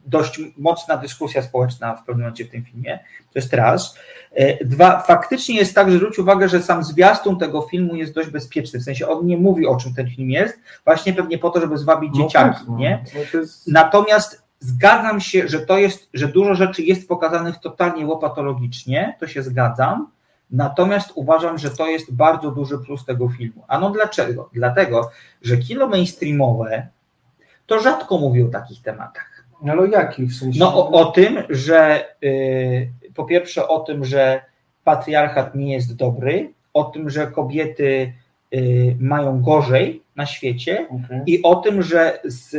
dość mocna dyskusja społeczna w pewnym momencie w tym filmie. To jest raz. E, Dwa, faktycznie jest tak, że zwróć uwagę, że sam zwiastun tego filmu jest dość bezpieczny, w sensie on nie mówi o czym ten film jest, właśnie pewnie po to, żeby zwabić dzieciaki, tak, no. nie? No jest, Natomiast zgadzam się, że to jest, że dużo rzeczy jest pokazanych totalnie łopatologicznie, to się zgadzam. Natomiast uważam, że to jest bardzo duży plus tego filmu. A no dlaczego? Dlatego, że kino mainstreamowe to rzadko mówi o takich tematach. No ale jaki w sensie? No o, o tym, że y, po pierwsze o tym, że patriarchat nie jest dobry, o tym, że kobiety y, mają gorzej na świecie, Okej. i o tym, że z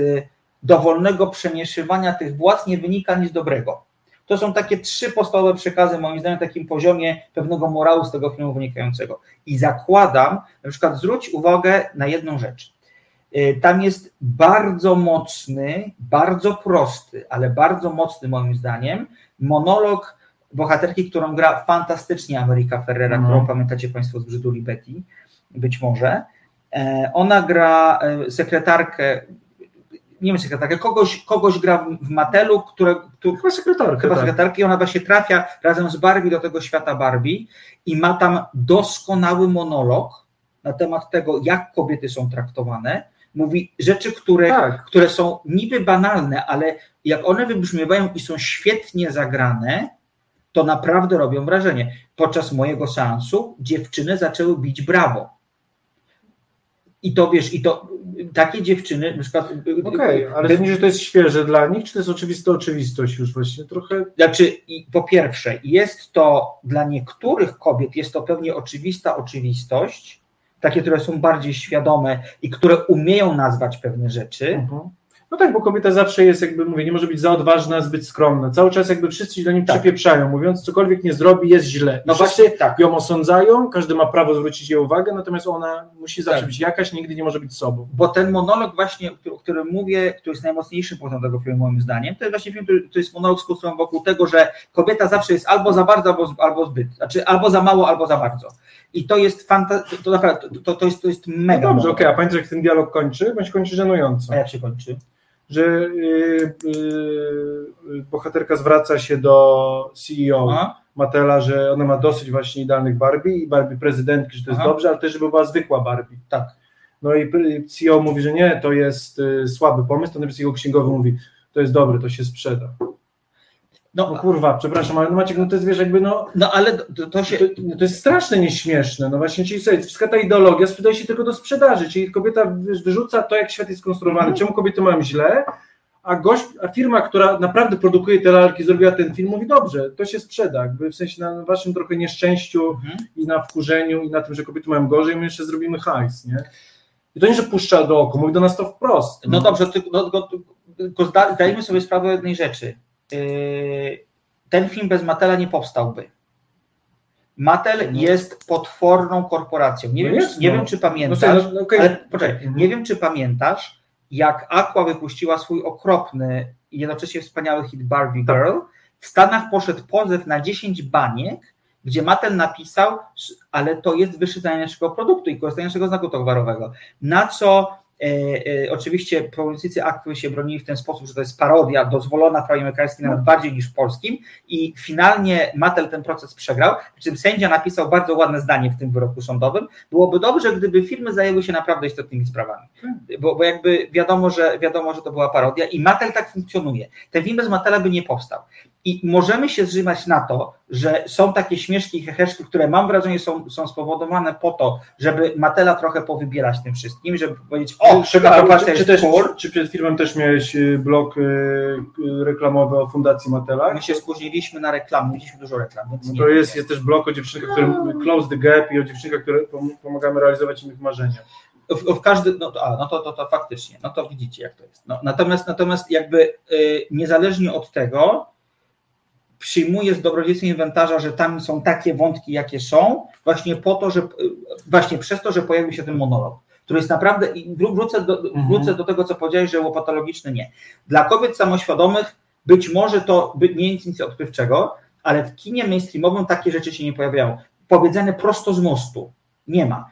dowolnego przemieszywania tych władz nie wynika nic dobrego. To są takie trzy podstawowe przekazy, moim zdaniem, na takim poziomie pewnego morału z tego filmu wynikającego. I zakładam, na przykład zwróć uwagę na jedną rzecz. Y, Tam jest bardzo mocny, bardzo prosty, ale bardzo mocny moim zdaniem monolog bohaterki, którą gra fantastycznie Ameryka Ferrera, Mhm. którą pamiętacie Państwo z Brzyduli Betty, być może. E, Ona gra e, sekretarkę, nie wiem sekretarkę, kogoś, kogoś gra w- Matelu, które, który, Chyba sekretarka, chyba tak. sekretarki, ona właśnie trafia razem z Barbie do tego świata Barbie i ma tam doskonały monolog na temat tego, jak kobiety są traktowane. Mówi rzeczy, które, Tak. które są niby banalne, ale jak one wybrzmiewają i są świetnie zagrane, to naprawdę robią wrażenie. Podczas mojego seansu dziewczyny zaczęły bić brawo. I to wiesz, i to takie dziewczyny, na przykład. Okej, ale sądzisz, że to jest świeże dla nich, czy to jest oczywista oczywistość już właśnie trochę? Znaczy, i po pierwsze, jest to dla niektórych kobiet, jest to pewnie oczywista oczywistość, takie, które są bardziej świadome i które umieją nazwać pewne rzeczy. Mhm. No tak, bo kobieta zawsze jest, jakby mówię, nie może być za odważna, zbyt skromna. Cały czas jakby wszyscy się do niej Tak. przypieprzają, mówiąc, cokolwiek nie zrobi, jest źle. No właśnie tak. ją osądzają, każdy ma prawo zwrócić jej uwagę, natomiast ona musi zawsze Tak. być jakaś, nigdy nie może być sobą. Bo ten monolog właśnie, o którym- mówię, który jest najmocniejszym poziom tego filmu moim zdaniem, to jest właśnie film, który, to jest monolog skonstruowany wokół tego, że kobieta zawsze jest albo za bardzo, albo, albo zbyt, znaczy albo za mało, albo za bardzo. I to jest fanta- to, naprawdę, to, to, jest, to jest No mega. dobrze, mono. okej, a pamiętasz jak ten dialog kończy? Bądź kończy żenująco. A jak się kończy? Że yy, yy, bohaterka zwraca się do CEO Aha. Matela, że ona ma dosyć właśnie idealnych Barbie i Barbie prezydentki, że to jest Aha. dobrze, ale też żeby była zwykła Barbie. Tak. No i CEO mówi, że nie, to jest y, słaby pomysł, to jego księgowy mówi, to jest dobry, to się sprzeda. No No, kurwa, przepraszam, ale no Maciek, no to jest wiesz, jakby no, no ale to, to się. to, to jest strasznie nieśmieszne, no właśnie, czyli sobie, wszystka ta ideologia sprzedaje się tylko do sprzedaży, czyli kobieta wyrzuca to, jak świat jest skonstruowany, Mhm. czemu kobiety mają źle, a gość, a firma, która naprawdę produkuje te lalki, zrobiła ten film, mówi dobrze, to się sprzeda, jakby w sensie na waszym trochę nieszczęściu Mhm. i na wkurzeniu i na tym, że kobiety mają gorzej, my jeszcze zrobimy hajs, nie? I to nie, że puszcza do oku, mówi do nas to wprost. No dobrze, tylko, no, tylko, zdajmy sobie sprawę jednej rzeczy. Yy, ten film bez Matela nie powstałby. Mattel jest potworną korporacją. Nie, No wiem, jest, czy, nie no. wiem, czy No pamiętasz, sobie, no, okej. ale poczekaj, Mhm. nie wiem, czy pamiętasz, jak Aqua wypuściła swój okropny i jednocześnie wspaniały hit Barbie Tak. Girl. W Stanach poszedł pozew na 10 baniek, gdzie Mattel napisał, ale to jest wyszydzanie naszego produktu i korzystanie naszego znaku towarowego. Na co oczywiście politycy Aquy się bronili w ten sposób, że to jest parodia dozwolona w prawie amerykańskim nawet bardziej niż w polskim i finalnie Mattel ten proces przegrał, przy czym sędzia napisał bardzo ładne zdanie w tym wyroku sądowym. Byłoby dobrze, gdyby firmy zajęły się naprawdę istotnymi sprawami, bo, bo jakby wiadomo że, wiadomo, że to była parodia i Mattel tak funkcjonuje. Ten film bez Mattela by nie powstał. I możemy się zrzymać na to, że są takie śmieszki i heheszki, które mam wrażenie są, są spowodowane po to, żeby Matela trochę powybierać tym wszystkim, żeby powiedzieć, o, Czekaj, ta a kooperacja czy, też, cool. czy przed filmem też miałeś y, blog y, y, reklamowy o Fundacji Matela? My się spóźniliśmy na reklamę, mieliśmy dużo reklam, więc No to jest, jest też blog o dziewczynkach, które Close the Gap i o dziewczynkach, które pom- pomagamy realizować innych marzenia. w, w każdy, no to, a, no to, to, to faktycznie, no to widzicie jak to jest. No, natomiast, natomiast jakby niezależnie od tego przyjmuję z dobrodziejstwem inwentarza, że tam są takie wątki, jakie są, właśnie po to, że właśnie przez to, że pojawił się ten monolog, który jest naprawdę, i wró- wrócę do, Mhm. wrócę do tego, co powiedziałeś, że łopatologiczny nie. Dla kobiet samoświadomych być może to nie jest nic odkrywczego, ale w kinie mainstreamowym takie rzeczy się nie pojawiają. Powiedzenie prosto z mostu nie ma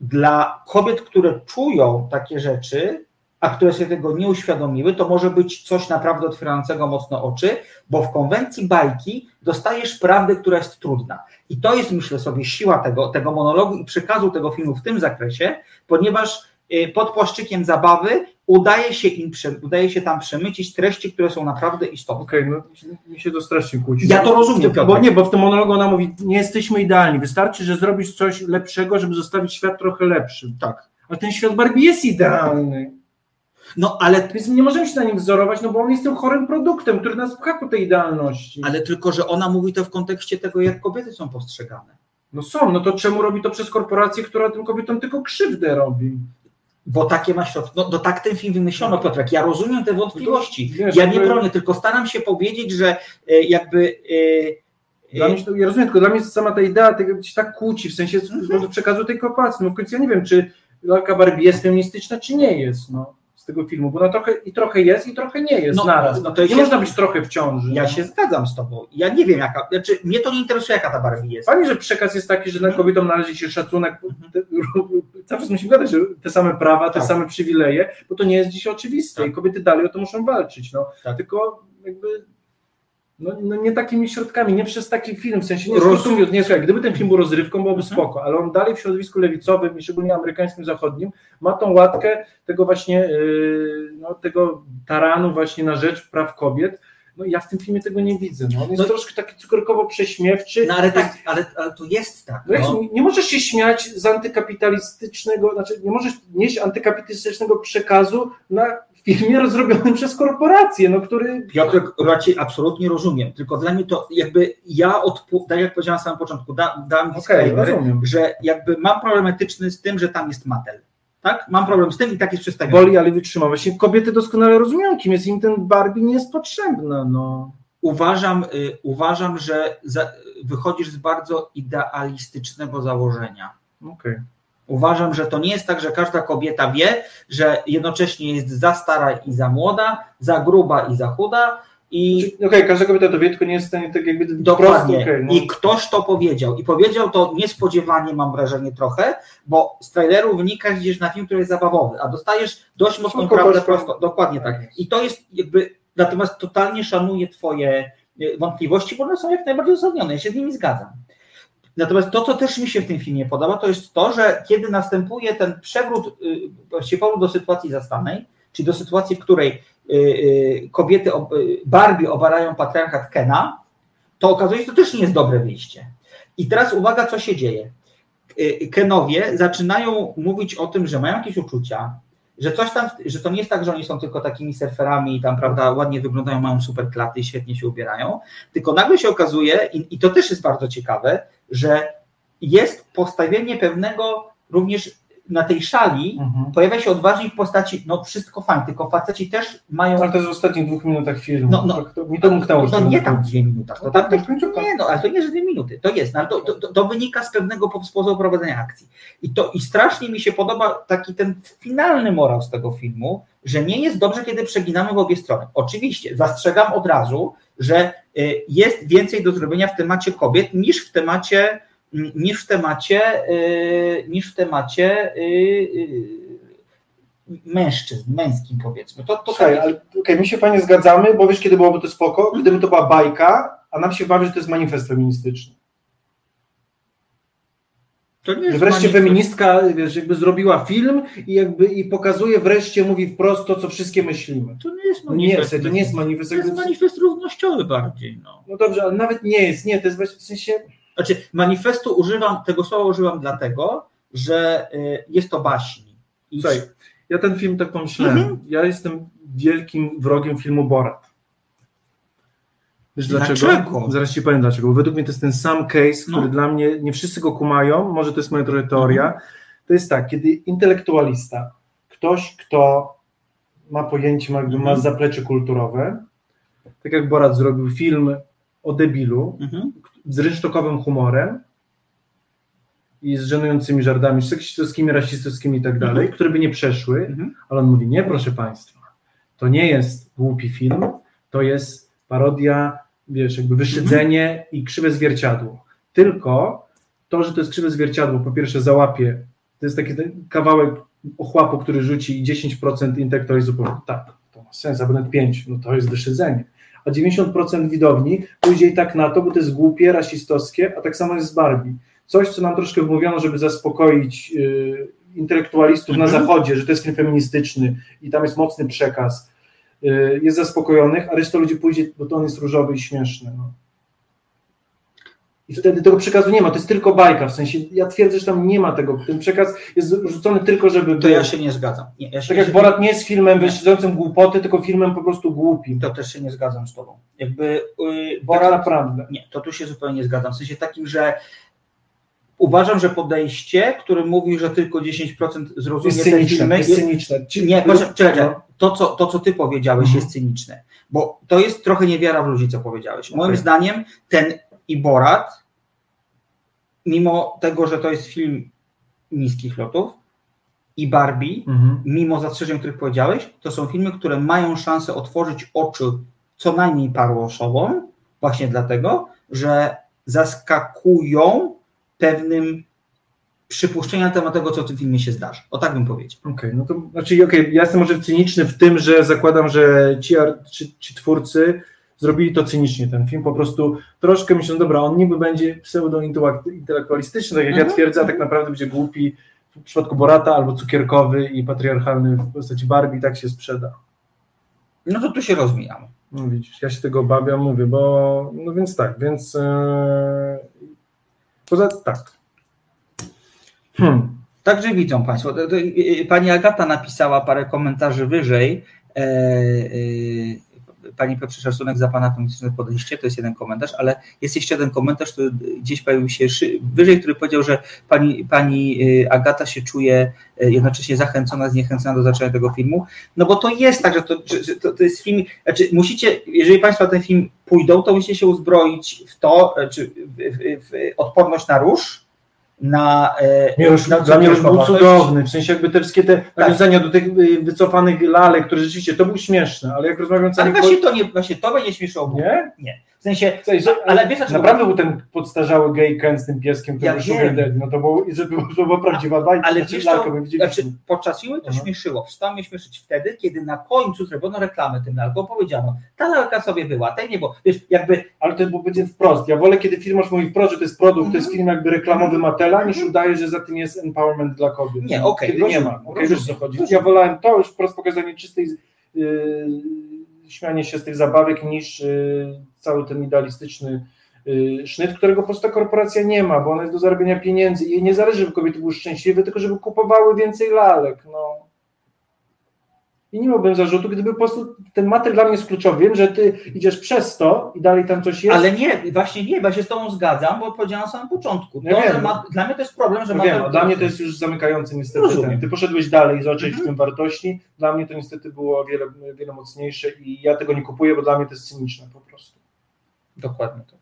dla kobiet, które czują takie rzeczy, a które sobie tego nie uświadomiły, to może być coś naprawdę otwierającego mocno oczy, bo w konwencji bajki dostajesz prawdę, która jest trudna. I to jest, myślę sobie, siła tego, tego monologu i przekazu tego filmu w tym zakresie, ponieważ y, pod płaszczykiem zabawy udaje się, im, udaje się tam przemycić treści, które są naprawdę istotne. Okej, no mi się to strasznie kłóci. Ja to rozumiem, Bo nie, bo w tym monologu ona mówi, nie jesteśmy idealni, wystarczy, że zrobisz coś lepszego, żeby zostawić świat trochę lepszym. Tak. Ale ten świat Barbie jest idealny. No ale, Więc nie możemy się na nim wzorować, no bo on jest tym chorym produktem, który nas pcha ku tej idealności. ale tylko, że ona mówi to w kontekście tego, jak kobiety są postrzegane. No są, no to czemu robi to przez korporację, która tym kobietom tylko krzywdę robi? Bo takie ma środki. No, no tak ten film wymyślono, Piotrek. Ja rozumiem te wątpliwości. Wiesz, Ja nie bronię, tylko staram się powiedzieć, że e, jakby. e, Dla e, mnie, to- ja rozumiem, tylko dla mnie sama ta idea tego się tak kłóci, w sensie Mhm. przekazu tej korporacji. No w końcu ja nie wiem, czy lalka Barbie jest feministyczna, czy nie jest, no, tego filmu, bo ona trochę i trochę jest, i trochę nie jest No, naraz. no to nie się- można być trochę w ciąży. Ja no. się zgadzam z tobą. Ja nie wiem, jaka. Znaczy, mnie to nie interesuje, jaka ta Barbie jest. Fajnie, że przekaz jest taki, że na Mhm. kobietom należy się szacunek. Te, cały czas musimy gadać, że te same prawa, te Tak. same przywileje, bo to nie jest dziś oczywiste Tak. i kobiety dalej o to muszą walczyć. No. Tak. Tylko jakby no, no nie takimi środkami, nie przez taki film, w sensie nie Roz- skrótuję, nie słuchaj, gdyby ten film był rozrywką, byłoby Mhm. spoko, ale on dalej w środowisku lewicowym i szczególnie amerykańskim, zachodnim ma tą łatkę tego właśnie, yy, no, tego taranu właśnie na rzecz praw kobiet, no ja w tym filmie tego nie widzę, no. on jest No- troszkę taki cukierkowo prześmiewczy, No ale tak, ale, ale to jest tak. no, No. wiesz, nie możesz się śmiać z antykapitalistycznego, znaczy nie możesz nieść antykapitalistycznego przekazu na filmie rozrobionym przez korporację, no który Piotrek, raczej absolutnie rozumiem, tylko dla mnie to jakby ja, odpu- tak jak powiedziałem na samym początku, da, disclaimer, rozumiem. że jakby mam problem etyczny z tym, że tam jest Mattel. Tak? Mam problem z tym i tak jest przedstawiony. boli, ale wytrzyma. Właśnie kobiety doskonale rozumieją, kim jest im ten Barbie nie jest potrzebna, no. Uważam, y, uważam że za, wychodzisz z bardzo idealistycznego założenia. Okej. Uważam, że to nie jest tak, że każda kobieta wie, że jednocześnie jest za stara i za młoda, za gruba i za chuda, I Okej, okay, każda kobieta to wie, tylko nie jest w stanie tak jakby Dokładnie. prosto, okay, no. I ktoś to powiedział. I powiedział to niespodziewanie, mam wrażenie trochę, bo z traileru wynika, że idziesz na film, który jest zabawowy, a dostajesz dość mocną Szybko prawdę prosto. Dokładnie tak. I to jest jakby, natomiast totalnie szanuję Twoje y, wątpliwości, bo one są jak najbardziej uzasadnione. Ja się z nimi zgadzam. Natomiast to, co też mi się w tym filmie podoba, to jest to, że kiedy następuje ten przewrót, y, właściwie powrót do sytuacji zastanej, czyli do sytuacji, w której kobiety, ob- y, Barbie obarają patriarchat Kena, to okazuje się, że to też nie jest dobre wyjście. I teraz uwaga, co się dzieje. Y, Kenowie zaczynają mówić o tym, że mają jakieś uczucia, że coś tam, że to nie jest tak, że oni są tylko takimi surferami i tam, prawda, ładnie wyglądają, mają super klaty i świetnie się ubierają, tylko nagle się okazuje, i, i to też jest bardzo ciekawe, że jest postawienie pewnego również na tej szali, Mhm. pojawia się odważnik w postaci, no wszystko fajnie, tylko faceci też mają Ale to jest w ostatnich dwóch minutach filmu. No, no. To- to, mi to umknęło. no że nie tam dwie minuty. To No tam tak, też, tak, nie, no, ale to nie, że dwie minuty. To jest, no, ale to, to, to, wynika z pewnego po- sposobu prowadzenia akcji. I to i strasznie mi się podoba taki ten finalny morał z tego filmu, że nie jest dobrze, kiedy przeginamy w obie strony. Oczywiście, zastrzegam od razu, że y, jest więcej do zrobienia w temacie kobiet niż w temacie niż w temacie y, niż w temacie y, y, mężczyzn, męskim powiedzmy. To, to Słuchaj, tak ale okej, my się fajnie zgadzamy, bo wiesz, kiedy byłoby to spoko? Gdyby to była bajka, a nam się bawi, że to jest manifest feministyczny. to nie jest wreszcie manifest- feministka, wiesz, jakby zrobiła film i jakby i pokazuje wreszcie, mówi wprost to, co wszystkie myślimy. To nie jest No nie, manifest. słuchaj, to nie jest manifest. To jest manifest równościowy bardziej. No. No dobrze, ale nawet nie jest, nie, to jest właśnie w sensie... Znaczy, manifestu używam, tego słowa używam dlatego, że y, jest to baśni. I Słuchaj, ja ten film tak pomyślałem. Mhm. Ja jestem wielkim wrogiem filmu Borat. Wiesz dlaczego? Dlaczego? Zaraz ci powiem dlaczego. Bo według mnie to jest ten sam case, który No. dla mnie nie wszyscy go kumają, może to jest moja trochę teoria. To jest tak, kiedy intelektualista, ktoś, kto ma pojęcie, ma, jakby ma Mhm. zaplecze kulturowe, tak jak Borat zrobił film o debilu, Mhm. Z rynsztokowym humorem i z żenującymi żartami seksistowskimi, rasistowskimi i tak dalej, Mhm. które by nie przeszły, Mhm. ale on mówi, nie proszę Państwa, to nie jest głupi film, to jest parodia, wiesz, jakby wyszydzenie Mhm. i krzywe zwierciadło. Tylko to, że to jest krzywe zwierciadło, po pierwsze załapie, to jest taki kawałek ochłapu, który rzuci i 10% intelektualizmu tak, to ma sens, abonent 5, no to jest wyszydzenie. A 90% widowni pójdzie i tak na to, bo to jest głupie, rasistowskie, a tak samo jest z Barbie. Coś, co nam troszkę wmówiono, żeby zaspokoić yy, intelektualistów na Mhm. zachodzie, że to jest film feministyczny i tam jest mocny przekaz, yy, jest zaspokojonych, a reszta ludzi pójdzie, bo to on jest różowy i śmieszny. No. I wtedy tego przekazu nie ma, to jest tylko bajka, w sensie ja twierdzę, że tam nie ma tego, ten przekaz jest rzucony tylko, żeby To był. ja się nie zgadzam. Nie, ja się, Tak ja jak się, Borat nie jest filmem wyśledzącym głupoty, tylko filmem po prostu głupim. to też się nie zgadzam z tobą. Jakby yy, Tak Borat, naprawdę. nie, to tu się zupełnie nie zgadzam. W sensie takim, że uważam, że podejście, które mówi, że tylko 10% zrozumie Jest te cyniczne, filmy, jest cyniczne. Ci- Nie, proszę, czekaj, to co, to co ty powiedziałeś Mhm. jest cyniczne, bo to jest trochę niewiara w ludzi, co powiedziałeś. Moim Okej. zdaniem ten i Borat, mimo tego, że to jest film niskich lotów i Barbie, Mhm. mimo zastrzeżeń, których powiedziałeś, to są filmy, które mają szansę otworzyć oczy co najmniej paru osobom, właśnie dlatego, że zaskakują pewnym przypuszczeniem na temat tego, co w tym filmie się zdarzy. O tak bym powiedział. Okej, no to znaczy, okej, ja jestem może cyniczny w tym, że zakładam, że ci, ci twórcy zrobili to cynicznie, ten film po prostu troszkę myślą, dobra, on niby będzie pseudo-intelektualistyczny, tak jak ja Mhm. twierdzę, a tak naprawdę będzie głupi w przypadku Borata albo cukierkowy i patriarchalny w postaci Barbie, tak się sprzeda. No to tu się rozmijamy. No widzisz, ja się tego obawiam, mówię, bo no więc tak, więc e, poza tak. Hmm. Także widzą Państwo. To, y, Pani Agata napisała parę komentarzy wyżej. E, e, Pani Piotrze Szacunek za Pana feministyczne podejście, to jest jeden komentarz, ale jest jeszcze jeden komentarz, który gdzieś pojawił się wyżej, który powiedział, że pani, pani y, Agata się czuje e, jednocześnie zachęcona, zniechęcona do zobaczenia tego filmu. No bo to jest tak, że to, że, to, to jest film, znaczy musicie, jeżeli Państwo ten film pójdą, to musicie się uzbroić w to, czy w, w, w odporność na róż, na. e, już, na dla mnie już był cudowny, w sensie jakby te wszystkie te nawiązania do tych y, wycofanych lalek, które rzeczywiście, to był śmieszne, ale jak rozmawiam Ale właśnie to nie, właśnie to będzie śmieszyło. Nie? Nie. W sensie, Słuchaj, że- ale wiesz dlaczego? Naprawdę był ten podstarzały gay Ken z tym pieskiem, który Ja. Sugar Daddy, no to był, i żeby to była prawdziwa bajka, Ale znaczy wiesz lalka, widzieliśmy. znaczy, podczas filmu to Aha. śmieszyło. Przestało mnie śmieszyć wtedy, kiedy na końcu zrobiono reklamę tym lalką, powiedziano, ta lalka sobie była, tej nie było. Wiesz, jakby Ale to bo będzie wprost. Ja wolę, kiedy firmaż mówi wprost, że to jest produkt, to jest Mhm. film jakby reklamowy Matela, niż udaje, że za tym jest empowerment dla kobiet. Nie, okej, Kiedy nie ma. Okej, wiesz o co chodzi. Ja wolałem to, już wprost pokazanie czystej yy, śmianie się z tych zabawek, niż yy, cały ten idealistyczny yy, sznyt, którego po prostu ta korporacja nie ma, bo ona jest do zarabiania pieniędzy i jej nie zależy, żeby kobiety były szczęśliwe, tylko żeby kupowały więcej lalek. No. I nie miałbym zarzutu, gdyby po prostu ten materiał dla mnie jest kluczowy. Wiem, że ty idziesz przez to i dalej tam coś jest. Ale nie, właśnie nie, bo ja się z Tobą zgadzam, bo powiedziałem na samym początku. To, Ja ma, dla mnie to jest problem, że No ma wiem, dla mnie to jest już zamykający niestety Rozumiem. ten. Ty poszedłeś dalej i zobaczyłeś Mhm. w tym wartości. Dla mnie to niestety było wiele, wiele mocniejsze i ja tego nie kupuję, bo dla mnie to jest cyniczne po prostu. Dokładnie tak.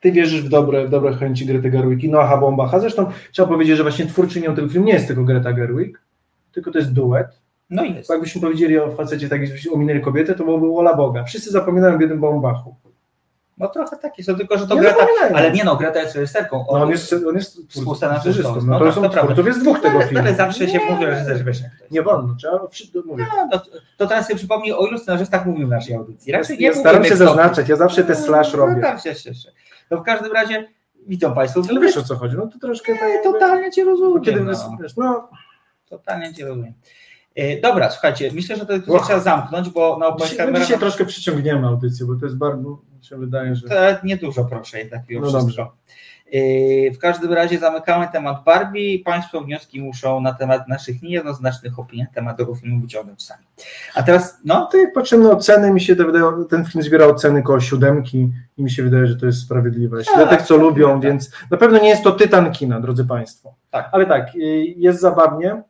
Ty wierzysz w dobre, w dobre chęci Grety Gerwig i Noaha Bombacha. Zresztą trzeba powiedzieć, że właśnie twórczynią tego filmu nie jest tylko Greta Gerwig, tylko to jest duet. No i jest. Jakbyśmy powiedzieli o facecie tak, jakbyśmy ominęli kobietę, to byłoby Ola Boga. Wszyscy zapominają o biednym Bombachu. No trochę tak jest, no tylko że to Nie Greta, ale nie no, Greta jest reżyserką. No on jest, on jest Współscenarzystą. No No to tak, są to prawda. twórców jest dwóch tego ale, filmu. ale zawsze się Nie. mówi, że też wiesz jak to jest. Nie wolno, trzeba przy- mówię. No, to, to teraz sobie przypomnij, o ilu scenarzystach mówił w naszej audycji. Raczej nie Ja staram się zaznaczać, ja zawsze te slash No, robię. tak, się cieszę. No w każdym razie, witam Państwa. Ale wiesz o co chodzi, no to troszkę tak jakby- Totalnie Cię rozumiem. kiedy no. wiesz, no, Totalnie Cię rozumiem. E, Dobra, słuchajcie, myślę, że to Och. trzeba zamknąć, bo na Oppenheimera my dzisiaj troszkę przyciągniemy audycję, bo to jest bardzo, mi się wydaje, że... to niedużo proszę jednak mimo No wszystko. E, W każdym razie zamykamy temat Barbie Państwo wnioski muszą na temat naszych niejednoznacznych opinii na temat tego filmu wyciągnąć sami. A teraz, no, To jak patrzymy na oceny, mi się to wydaje, ten film zbiera oceny koło siódemki i mi się wydaje, że to jest sprawiedliwe. Tak, tych, co lubią, tak. więc na pewno nie jest to tytan kina, drodzy Państwo. Tak. Ale tak, y, jest zabawnie,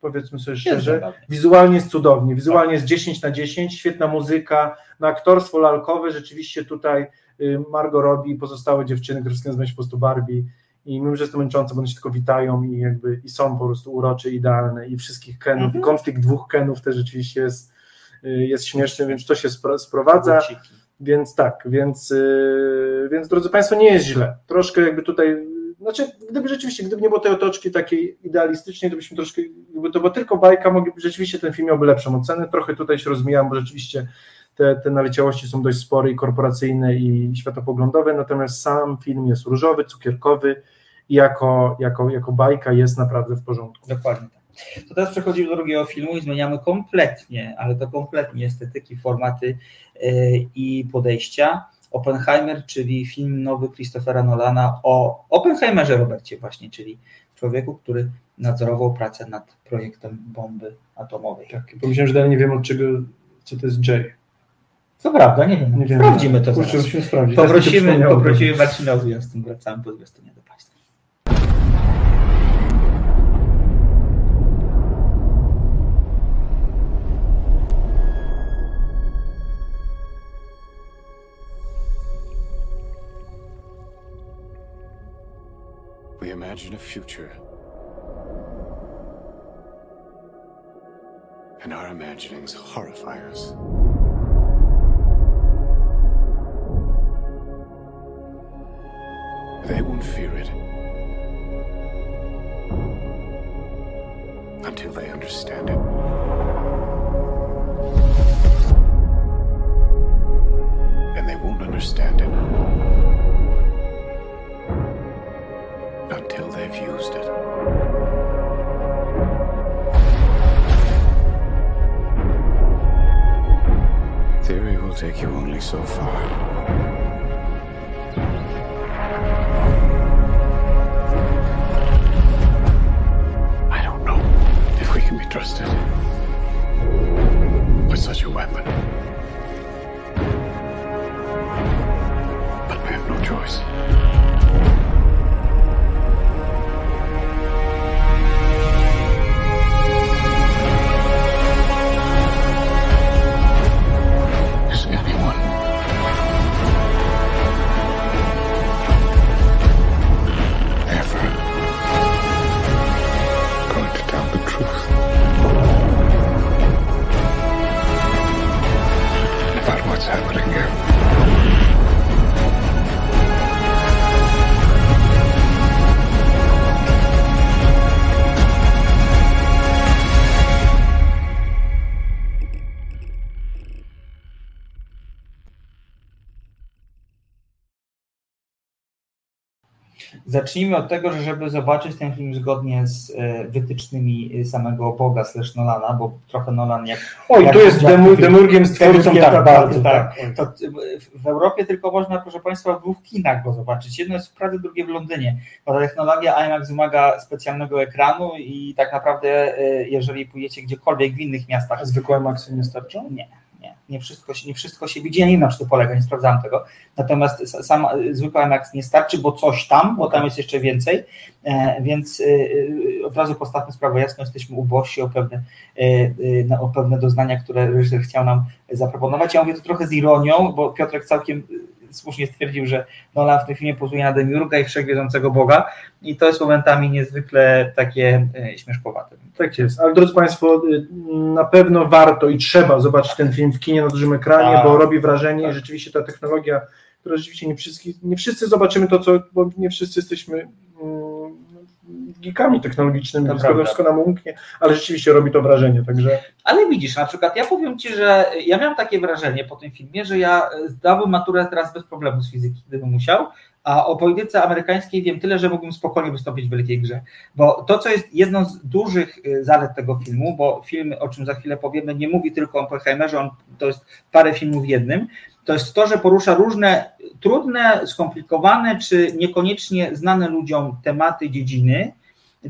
powiedzmy sobie szczerze. Wizualnie jest cudownie, wizualnie jest 10 na 10, świetna muzyka, na aktorstwo lalkowe, rzeczywiście tutaj y, Margot Robbie i pozostałe dziewczyny, które się po prostu Barbie i mimo, że jest to męczące, bo one się tylko witają i jakby i są po prostu urocze, idealne i wszystkich Kenów, Mhm. i konflikt dwóch Kenów też rzeczywiście jest, y, jest śmieszny, więc to się spro- sprowadza, więc tak, więc, y, więc drodzy Państwo, nie jest źle. Troszkę jakby tutaj, znaczy, gdyby rzeczywiście, gdyby nie było tej otoczki takiej idealistycznej, to byśmy troszkę, gdyby to była tylko bajka, mogliby, rzeczywiście ten film miałby lepszą ocenę. Trochę tutaj się rozmijam, bo rzeczywiście te, te naleciałości są dość spore i korporacyjne i światopoglądowe, natomiast sam film jest różowy, cukierkowy i jako, jako, jako bajka jest naprawdę w porządku. Dokładnie tak. To teraz przechodzimy do drugiego filmu i zmieniamy kompletnie, ale to kompletnie estetyki, formaty e, i podejścia. Oppenheimer, czyli film nowy Christophera Nolana o Oppenheimerze Robercie właśnie, czyli człowieku, który nadzorował pracę nad projektem bomby atomowej. Tak, pomyślałem, że dalej nie wiem od czego, co to jest J. Co prawda, nie wiem, Nie wiem. sprawdzimy to Kurczę, zaraz. musimy sprawdzić. Poprosimy, poprosimy Marcina o zwiastun, wracamy po zwiastunie do Państwa. Imagine a future. And our imaginings horrify us. They won't fear it until they understand it. And they won't understand it take you only so far. Zacznijmy od tego, że żeby zobaczyć ten film zgodnie z e, wytycznymi samego Boga slash Nolana, bo trochę Nolan jak... Oj, jak tu jest demur, demurgiem stwórcą, tak, tak, bardzo, tak. tak. To w- Europie tylko można, proszę Państwa, w dwóch kinach go zobaczyć. Jedno jest w Pradze, drugie w Londynie. Bo ta technologia IMAX wymaga specjalnego ekranu i tak naprawdę, e, jeżeli pójdziecie gdziekolwiek w innych miastach, zwykłe maksy nie starczą? nie, nie, nie wszystko, nie wszystko się widzi, ja nie wiem na czym to polega, nie sprawdzałem tego, natomiast sam y, zwykły IMAX nie starczy, bo coś tam, bo tam jest jeszcze więcej, e, więc y, y, od razu postawmy sprawę jasno, jesteśmy ubożsi o pewne, o pewne doznania, które reżyser chciał nam zaproponować. Ja mówię to trochę z ironią, bo Piotrek całkiem słusznie stwierdził, że Nolan w tym filmie pozuje na demiurga i wszechwiedzącego Boga i to jest momentami niezwykle takie y, śmieszkowate. Tak jest, ale drodzy Państwo, y, na pewno warto i trzeba zobaczyć ten film w kinie na dużym ekranie, Tak. bo robi wrażenie Tak. i rzeczywiście ta technologia, która rzeczywiście nie wszyscy, nie wszyscy zobaczymy to, co, bo nie wszyscy jesteśmy geekami technologicznymi, To wszystko, nam umknie, ale rzeczywiście robi to wrażenie, także Ale widzisz, na przykład ja powiem Ci, że ja miałem takie wrażenie po tym filmie, że ja e, zdałbym maturę teraz bez problemu z fizyki, gdybym musiał, a o polityce amerykańskiej wiem tyle, że mógłbym spokojnie wystąpić w wielkiej grze. Bo to, co jest jedną z dużych e, zalet tego filmu, bo film, o czym za chwilę powiemy, nie mówi tylko o Oppenheimerze, on, to jest parę filmów w jednym, to jest to, że porusza różne trudne, skomplikowane, czy niekoniecznie znane ludziom tematy dziedziny,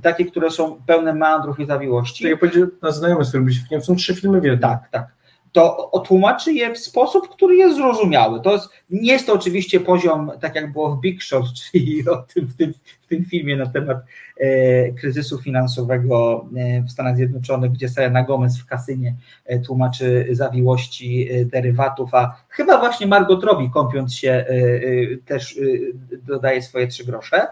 takie, które są pełne meandrów i zawiłości. tak jak powiedział nasz znajomy, z którym byliśmy są trzy filmy w jednym. Tak, tak. To otłumaczy je w sposób, który jest zrozumiały. To jest, nie jest to oczywiście poziom, tak jak było w Big Short, czyli tym, w, tym, w tym filmie na temat e, kryzysu finansowego e, w Stanach Zjednoczonych, gdzie Selena Gomez w kasynie e, tłumaczy zawiłości e, derywatów, a chyba właśnie Margot Robbie kąpiąc się e, też e, dodaje swoje trzy grosze,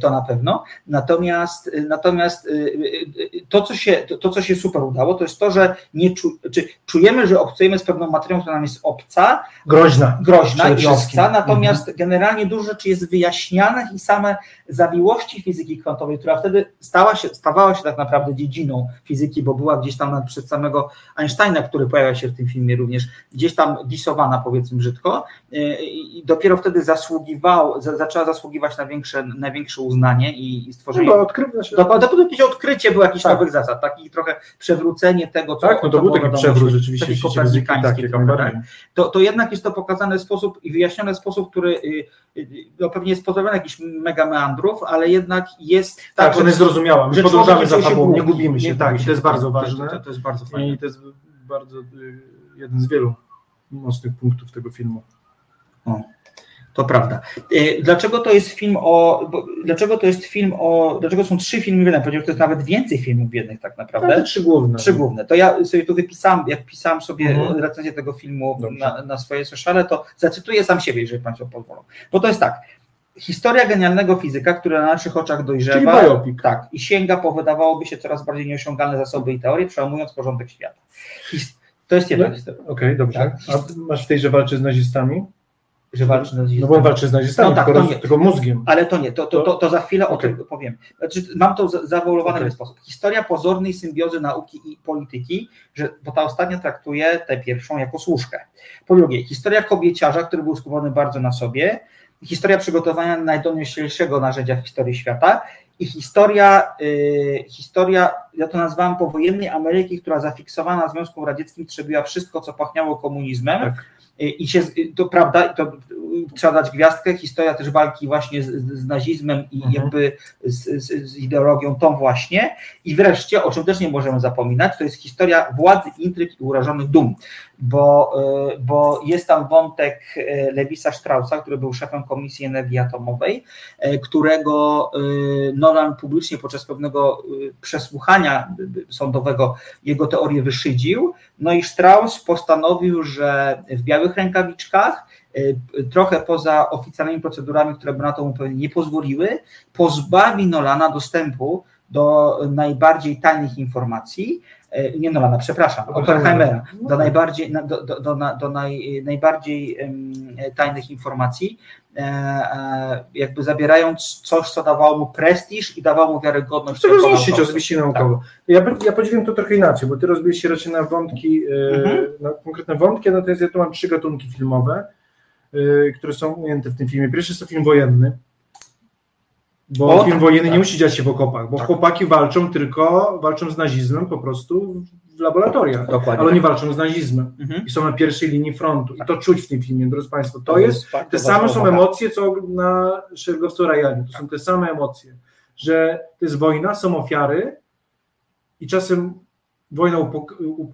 to na pewno. Natomiast, natomiast e, e, to, co się, to, to, co się super udało, to jest to, że nie czu, czy czujemy, że obcujemy z pewną materią, która nam jest obca, Groźna. groźna i obca, natomiast generalnie dużo rzeczy jest wyjaśnianych i same zawiłości fizyki kwantowej, która wtedy stała się, stawała się tak naprawdę dziedziną fizyki, bo była gdzieś tam przez samego Einsteina, który pojawia się w tym filmie również, gdzieś tam disowana powiedzmy brzydko i dopiero wtedy zasługiwał, za, zaczęła zasługiwać na większe, na większe uznanie i, i stworzenie Chyba odkrywa się. to, to, to jakieś odkrycie było jakichś Tak. nowych zasad, taki trochę przewrócenie tego, co Tak, no to był było taki przewrót taki rzeczywiście fizyki, kopernikański tak, trochę, tak? To, to jednak jest to pokazane w sposób i wyjaśnione w sposób, który y, y, no pewnie jest pozbawiony jakichś mega meandrów, ale jednak jest Tak, że- że jest zrozumiała. My podążamy za fabułą, nie gubi, gubimy się, nie tak, i to jest bardzo ważne. To, to jest bardzo fajne. I to jest bardzo y, jeden z wielu mocnych punktów tego filmu. To prawda. Y, Dlaczego to jest film o. Dlaczego to jest film o. Dlaczego są trzy filmy w jednym? Powiedział, to jest nawet więcej filmów w jednych tak naprawdę. Ale trzy główne. Trzy główne. To ja sobie tu wypisałem, jak pisałem sobie Mhm. recenzję tego filmu na, na swoje sociale, to zacytuję sam siebie, jeżeli Państwo pozwolą. Bo to jest tak. Historia genialnego fizyka, który na naszych oczach dojrzewa. Tak, i sięga po wydawałoby się coraz bardziej nieosiągalne zasoby i teorie, przełamując porządek świata. His- to jest jedna No. historia, Okej, dobrze. Tak. A masz w tej, że walczy z nazistami? Że walczy na No bo on walczy z nazistami, No tak, tylko, roz- tylko mózgiem. Ale to nie, to, to, to, to za chwilę Okej. o tym powiem. Znaczy, mam to za- zawołowane Okej. w ten sposób. Historia pozornej symbiozy nauki i polityki, że, bo ta ostatnia traktuje tę pierwszą jako służkę. Po drugie, historia kobieciarza, który był skupiony bardzo na sobie, historia przygotowania najdonioślejszego narzędzia w historii świata i historia, y, historia, ja to nazwałem powojennej Ameryki, która zafiksowana Związkiem Radzieckim trzebiła wszystko, co pachniało komunizmem. Tak. Y, I się, to prawda, i to trzeba dać gwiazdkę, historia też walki właśnie z, z nazizmem i Mhm. jakby z, z, z ideologią tą właśnie. I wreszcie, o czym też nie możemy zapominać, to jest historia władzy, intryg i urażonych dum, bo, y, bo jest tam wątek y, Lewisa Straussa, który był szefem Komisji Energii Atomowej, y, którego Nolan publicznie podczas pewnego przesłuchania sądowego jego teorię wyszydził, no i Strauss postanowił, że w białych rękawiczkach, trochę poza oficjalnymi procedurami, które by na to mu pewnie nie pozwoliły, pozbawi Nolana dostępu do najbardziej tajnych informacji, nie Nolana, przepraszam, Oppenheimera. No do tak. najbardziej, na- do, do, do, do naj, najbardziej tajnych informacji, e, e, jakby zabierając coś, co dawało mu prestiż i dawało mu wiarygodność. Chcę rozmieścić naukowca. oczywiście naukowo. Ja, ja podzieliłem to trochę inaczej, bo ty rozbiłeś się raczej na wątki, e, Mhm. na konkretne wątki, natomiast ja tu mam trzy gatunki filmowe, e, które są ujęte w tym filmie. Pierwszy jest to film wojenny, bo O, film tak, wojenny nie tak. musi dziać się w okopach, bo chłopaki walczą tylko, walczą z nazizmem po prostu w laboratoriach, Dokładnie. ale oni walczą z nazizmem Mhm. i są na pierwszej linii frontu i to czuć w tym filmie, drodzy Państwo. To jest bardzo te same są emocje, co na szeregowcu Rajanie. To są te same emocje, że to jest wojna, są ofiary i czasem wojna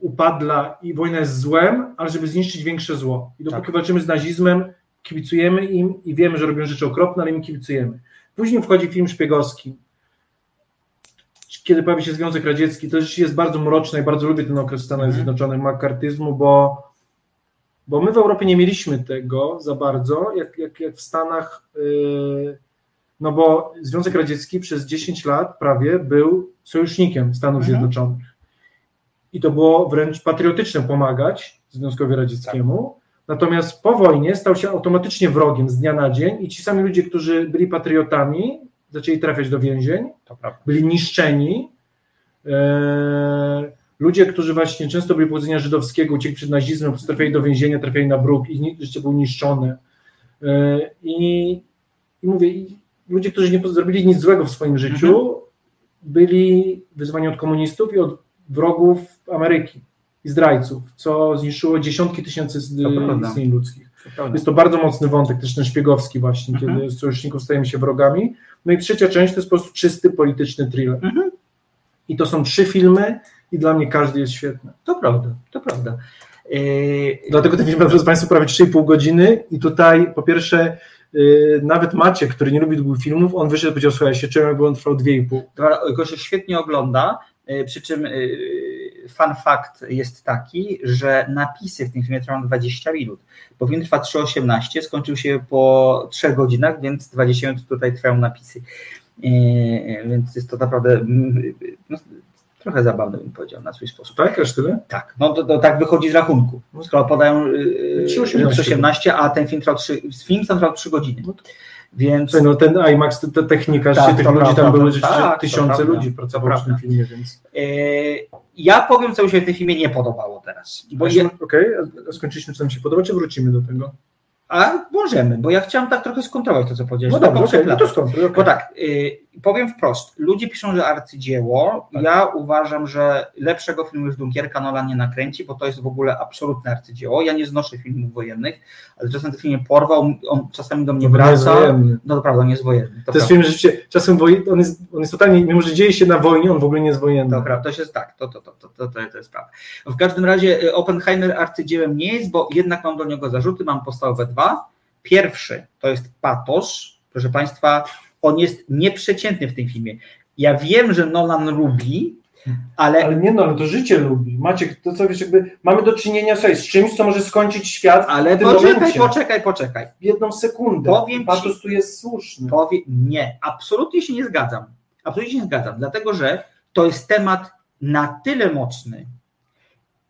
upadla i wojna jest złem, ale żeby zniszczyć większe zło. I dopóki Tak. walczymy z nazizmem, kibicujemy im i wiemy, że robią rzeczy okropne, ale im kibicujemy. Później wchodzi film szpiegowski. Kiedy pojawi się Związek Radziecki, to rzeczywiście jest bardzo mroczne i bardzo lubię ten okres w Stanach Mhm. Zjednoczonych, makartyzmu, bo bo my w Europie nie mieliśmy tego za bardzo, jak, jak, jak w Stanach, yy, no bo Związek Radziecki przez 10 lat prawie był sojusznikiem Stanów Mhm. Zjednoczonych. I to było wręcz patriotyczne pomagać Związkowi Radzieckiemu. Natomiast po wojnie stał się automatycznie wrogiem z dnia na dzień i ci sami ludzie, którzy byli patriotami, zaczęli trafiać do więzień, byli niszczeni. Eee, ludzie, którzy właśnie często byli pochodzenia żydowskiego, uciekli przed nazizmem, trafiali do więzienia, trafiali na bruk, ni- życie było niszczone. Eee, I, i mówię, i ludzie, którzy nie zrobili nic złego w swoim życiu, byli wyzwani od komunistów i od wrogów Ameryki i zdrajców, co zniszczyło dziesiątki tysięcy istnień ludzkich. To. Jest to bardzo mocny wątek, też ten szpiegowski właśnie, Mhm. kiedy z sojuszników stajemy się wrogami. No i trzecia część to jest po prostu czysty polityczny thriller. Mhm. I to są trzy filmy i dla mnie każdy jest świetny. To prawda, to prawda. Yy, Dlatego ten film ma, drodzy Państwo, prawie 3,5 godziny i tutaj po pierwsze yy, nawet Maciek, który nie lubi długich filmów, on wyszedł i powiedział, słuchaj, ja się czułem, jakby on trwał 2,5. Dobra, Go się świetnie ogląda, y, przy czym fun fact jest taki, że napisy w tym filmie trwają 20 minut, bo film trwa 3,18, skończył się po 3 godzinach, więc 20 minut tutaj trwają napisy. Y, Więc jest to naprawdę no, trochę zabawne, bym powiedział, na swój sposób. Tak, aż tyle? Tak, no to, to tak wychodzi z rachunku. Skoro podają y, 3,18. 3,18, a ten film trwał 3, film trwał 3 godziny. Więc no ten IMAX, ta- ta technika, Tak, tych ludzi tam były rzeczywiście tak, tysiące ludzi pracowało w tym filmie, więc... y, ja powiem, co mi się w tym filmie nie podobało teraz. Bo Właśnie, Okej, a skończyliśmy, co nam się podoba, czy wrócimy do tego? A możemy, bo ja chciałam tak trochę skontrolować to, co powiedziałeś. No dobrze, okej, no to poprzedlatać. skąd? Bo tak, y, powiem wprost, ludzie piszą, że arcydzieło, Tak. ja uważam, że lepszego filmu już Dunkierka Nolan nie nakręci, bo to jest w ogóle absolutne arcydzieło, ja nie znoszę filmów wojennych, ale czasem ten film mnie porwał, on czasami do mnie To nie wraca, wojenny. no to prawda, on nie jest wojenny, to, To jest film, że rzeczywiście czasem wojen- on jest, on jest totalnie, mimo że dzieje się na wojnie, on w ogóle nie jest wojenny. To prawda, to jest tak, to, to, to, to, to, to, to jest prawda. W każdym razie y, Oppenheimer arcydziełem nie jest, bo jednak mam do niego zarzuty, mam podstawowe dwa. Pierwszy to jest patos, proszę Państwa, on jest nieprzeciętny w tym filmie. Ja wiem, że Nolan lubi, ale, Ale nie no, ale to życie lubi. Maciek, to co wiesz, jakby mamy do czynienia sobie z czymś, co może skończyć świat ale w tym poczekaj, momencie. poczekaj, poczekaj. jedną sekundę. Powiem ci- Patos tu jest słuszny. Powie, nie, absolutnie się nie zgadzam. Absolutnie się nie zgadzam, dlatego że to jest temat na tyle mocny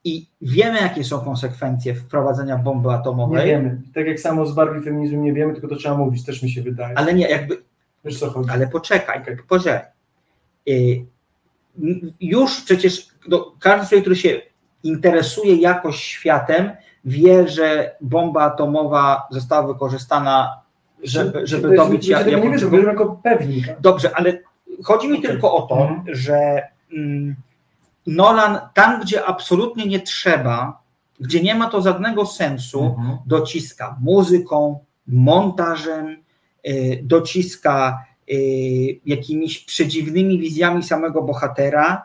i wiemy, jakie są konsekwencje wprowadzenia bomby Nie atomowej, wiemy. Tak jak samo z Barbie feminizmem nie wiemy, tylko to trzeba mówić, też mi się wydaje. ale nie, jakby Wiesz co chodzi? Ale poczekaj, Okej. poczekaj. Y, m, Już przecież no, każdy człowiek, który się interesuje jakoś światem, wie, że bomba atomowa została wykorzystana, żeby, żeby dobić tego nie Japonię. wiedzą, mówią jako pewnik. Dobrze, ale chodzi mi Okej. tylko o to, Mhm. że mm, Nolan tam, gdzie absolutnie nie trzeba, gdzie nie ma to żadnego sensu, Mhm. dociska muzyką, montażem, dociska y, jakimiś przedziwnymi wizjami samego bohatera.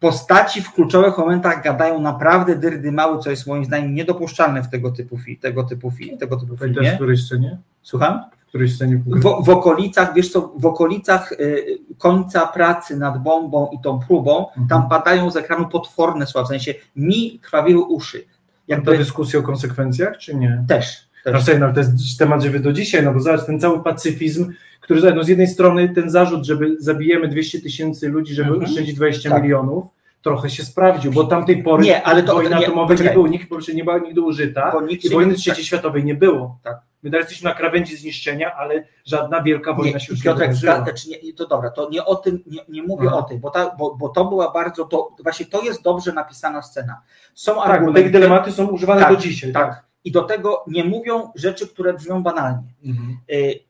Postaci w kluczowych momentach gadają naprawdę dyrdy mały, co jest moim zdaniem niedopuszczalne w tego typu, fi, tego typu, fi, tego typu Pamiętasz w filmie. której scenie? Słucham? W której scenie? W, w okolicach, wiesz co, w okolicach y, końca pracy nad bombą i tą próbą, Mhm. tam padają z ekranu potworne słowa, w sensie mi krwawiły uszy. Ta Jakby dyskusja o konsekwencjach, czy nie? też. No, też. słuchaj, no, to jest temat żywy do dzisiaj, no bo zobacz, ten cały pacyfizm, który no, z jednej strony ten zarzut, żeby zabijemy 200 tysięcy ludzi, żeby Mhm. oszczędzić 20 Tak. milionów, trochę się sprawdził, bo tamtej pory Nie, ale to- wojny nie, atomowej nie było, nikt, nie była nigdy użyta Bo nikt i wojny nie- trzeciej światowej nie było. Tak. My teraz jesteśmy na krawędzi zniszczenia, ale żadna wielka wojna Nie, się już nie Piotrek, wydarzyła. zga- znaczy nie, to dobra, to nie o tym, nie, nie mówię Aha. o tym, bo, ta, bo, bo to była bardzo, to właśnie to jest dobrze napisana scena. Są Tak, bo argumenty, te dylematy są używane Tak, do dzisiaj. tak. I do tego nie mówią rzeczy, które brzmią banalnie. Mhm. Y,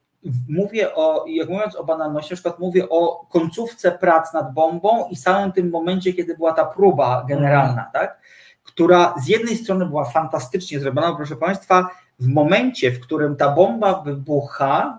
Mówię o, jak mówiąc o banalności, na przykład mówię o końcówce prac nad bombą i samym tym momencie, kiedy była ta próba generalna, Mhm. tak? która z jednej strony była fantastycznie zrobiona, proszę Państwa, w momencie, w którym ta bomba wybucha,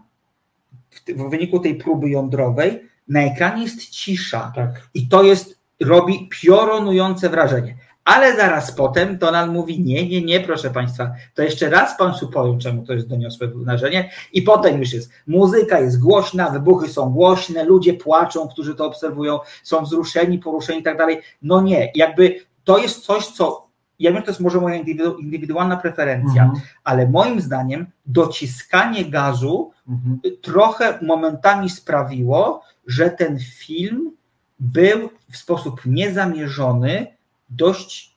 w wyniku tej próby jądrowej, na ekranie jest cisza. Tak. I to jest, robi piorunujące wrażenie. Ale zaraz potem Donald mówi: Nie, nie, nie, proszę Państwa, to jeszcze raz Państwu powiem, czemu to jest doniosłe wrażenie. I potem już jest muzyka, jest głośna, wybuchy są głośne, ludzie płaczą, którzy to obserwują, są wzruszeni, poruszeni i tak dalej. No nie, jakby to jest coś, co. Ja wiem, że to jest może moja indywidu- indywidualna preferencja, Mhm. ale moim zdaniem dociskanie gazu Mhm. trochę momentami sprawiło, że ten film był w sposób niezamierzony, dość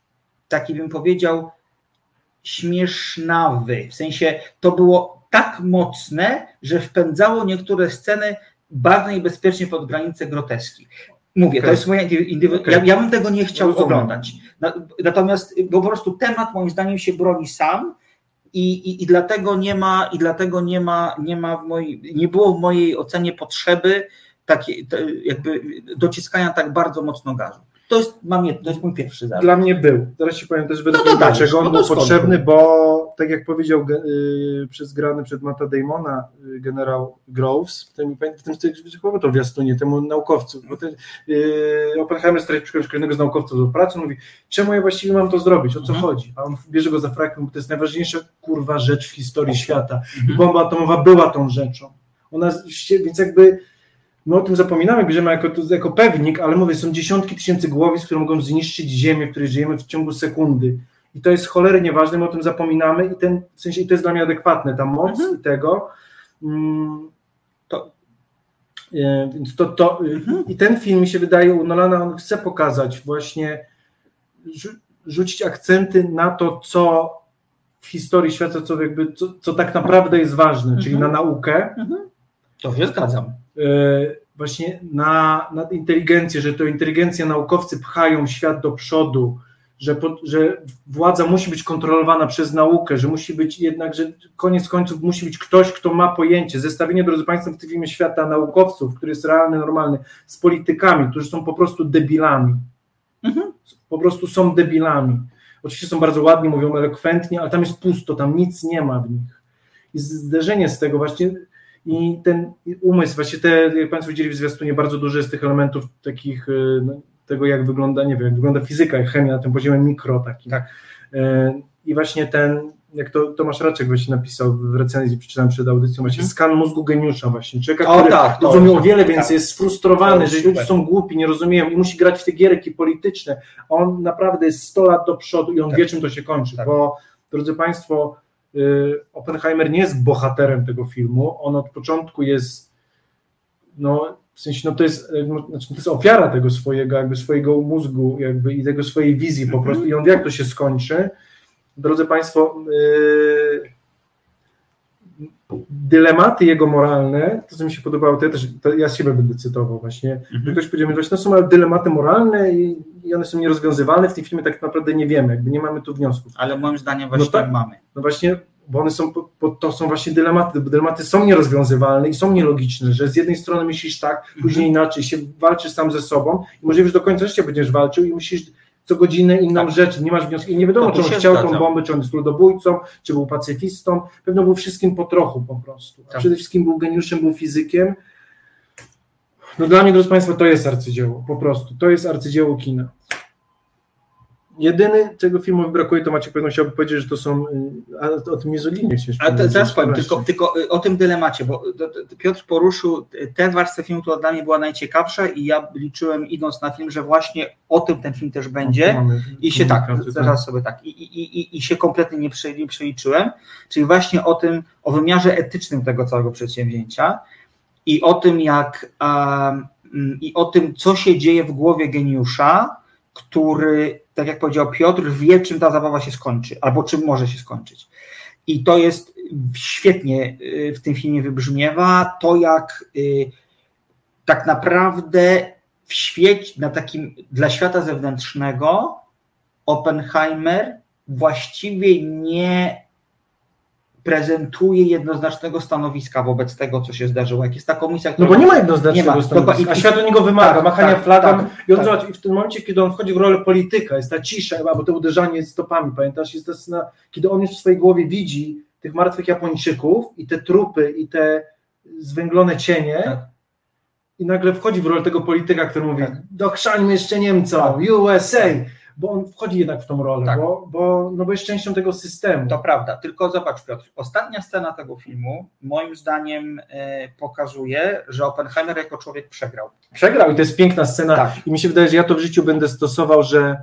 taki bym powiedział śmiesznawy. W sensie to było tak mocne, że wpędzało niektóre sceny bardzo niebezpiecznie pod granicę groteski. Mówię, to Okej. jest moja indywidualna. Okej. Ja, ja bym tego nie chciał Rozumiem. oglądać. Na- Natomiast bo po prostu temat moim zdaniem się broni sam i, i, i dlatego nie ma, i dlatego nie ma, nie ma w mojej, nie było w mojej ocenie potrzeby takiej, jakby dociskania tak bardzo mocno gazu. To jest, mam, to jest mój pierwszy zarzut. Dla mnie był. Teraz ci powiem też według No dlaczego on no był potrzebny, był? bo tak jak powiedział ge- y, przez grany przed Matta Damona y, generał Groves, w tym, w chyba to w Jastunie, temu naukowcu, bo ten, y, Oppenheimer stara się każdego z naukowców do pracy, mówi, czemu ja właściwie mam to zrobić, o co Mhm. chodzi? A on bierze go za frak, mówi, to jest najważniejsza kurwa rzecz w historii świata. Mhm. I bomba atomowa była tą rzeczą. Ona, więc jakby my o tym zapominamy, bierzemy jako, jako pewnik, ale mówię, są dziesiątki tysięcy głowic, które mogą zniszczyć Ziemię, w której żyjemy w ciągu sekundy. I to jest cholernie ważne, my o tym zapominamy i ten, w sensie, i to jest dla mnie adekwatne, ta moc Mhm. i tego. Mm, To- e, więc to, to Mhm. i ten film mi się wydaje u Nolana, on chce pokazać właśnie, rzu- rzucić akcenty na to, co w historii świata, co, jakby, co, co tak naprawdę jest ważne, czyli Mhm. na naukę, To się zgadzam. E, właśnie na, na inteligencję, że to inteligencja naukowcy pchają świat do przodu, że, po, że władza musi być kontrolowana przez naukę, że musi być jednak, że koniec końców musi być ktoś, kto ma pojęcie. Zestawienie, drodzy Państwo, w tym filmie świata naukowców, który jest realny, normalny, z politykami, którzy są po prostu debilami. Mhm. Po prostu są debilami. Oczywiście są bardzo ładni, mówią elokwentnie, ale tam jest pusto, tam nic nie ma w nich. I zderzenie z tego właśnie i ten umysł, właśnie te, jak Państwo widzieli w zwiastunie, bardzo dużo jest tych elementów takich, y, no, tego jak wygląda, nie wiem, jak wygląda fizyka, jak chemia na tym poziomie mikro takim. Tak. Y, I właśnie ten, jak to Tomasz Raczek właśnie napisał w recenzji, przeczytałem przed audycją, właśnie Mhm. skan mózgu geniusza właśnie, człowieka, O, który tak, to rozumie o wiele tak. więcej, jest sfrustrowany, że ludzie są głupi, nie rozumieją i musi grać w te gierki polityczne. On naprawdę jest 100 lat do przodu i on Tak. wie, czym to się kończy, Tak. bo drodzy Państwo, Oppenheimer nie jest bohaterem tego filmu, on od początku jest no, w sensie, no to jest, y, no, znaczy, to jest ofiara tego swojego, jakby swojego mózgu jakby i tego swojej wizji po prostu i on wie, jak to się skończy. Drodzy Państwo, yy, dylematy jego moralne, to co mi się podobało, to ja też, to ja siebie będę cytował właśnie, że ktoś powiedział właśnie, no są dylematy moralne i, i one są nierozwiązywalne, w tym filmie tak naprawdę nie wiemy, jakby nie mamy tu wniosków. Ale moim zdaniem właśnie No tak. mamy. No właśnie, bo one są, bo to są właśnie dylematy, bo dylematy są nierozwiązywalne i są nielogiczne, że z jednej strony myślisz tak, później inaczej, się walczysz sam ze sobą i możliwe, że do końca życia będziesz walczył i musisz co godzinę inną Tak. rzecz, nie masz wniosku i nie wiadomo, No czy on chciał tą zgadzam. bombę, czy on jest ludobójcą, czy był pacyfistą, pewno był wszystkim po trochu po prostu, Tak. przede wszystkim był geniuszem, był fizykiem. No dla mnie, drodzy Państwo, to jest arcydzieło, po prostu, to jest arcydzieło kina. Jedyny, czego filmowi brakuje, to Maciek pewno chciałby powiedzieć, że to są, y, a o tym Jezolinie się A powiedzieć, zaraz powiem, tylko, tylko y, o tym dylemacie, bo to- to Piotr poruszył y, tę warstwę filmu, która dla mnie była najciekawsza i ja liczyłem idąc na film, że właśnie o tym ten film też będzie. Mamy I się tak, zaraz sobie tak, i, i, i, i się kompletnie nie, nie przeliczyłem, czyli właśnie o tym, o wymiarze etycznym tego całego przedsięwzięcia i o tym, jak um, i o tym, co się dzieje w głowie geniusza, który, tak jak powiedział Piotr, wie, czym ta zabawa się skończy, albo czym może się skończyć. I to jest świetnie y, w tym filmie wybrzmiewa, to jak y, tak naprawdę w świecie, na takim dla świata zewnętrznego Oppenheimer właściwie nie prezentuje jednoznacznego stanowiska wobec tego, co się zdarzyło. Jak jest ta komisja, No która... bo nie ma jednoznacznego Nie ma. stanowiska, a świat od niego wymaga, tak, machania tak, flagą tak, i on tak. i w tym momencie, kiedy on wchodzi w rolę polityka, jest ta cisza, albo to uderzanie stopami, pamiętasz, jest ta scena, kiedy on już w swojej głowie widzi tych martwych Japończyków i te trupy i te zwęglone cienie Tak. i nagle wchodzi w rolę tego polityka, który mówi, Tak. dochrzańmy jeszcze Niemcom, USA, bo on wchodzi jednak w tą rolę, Tak. bo, bo, no bo jest częścią tego systemu. To prawda, tylko zobacz Piotr, ostatnia scena tego filmu moim zdaniem e, pokazuje, że Oppenheimer jako człowiek przegrał. Przegrał i to jest piękna scena Tak. i mi się wydaje, że ja to w życiu będę stosował, że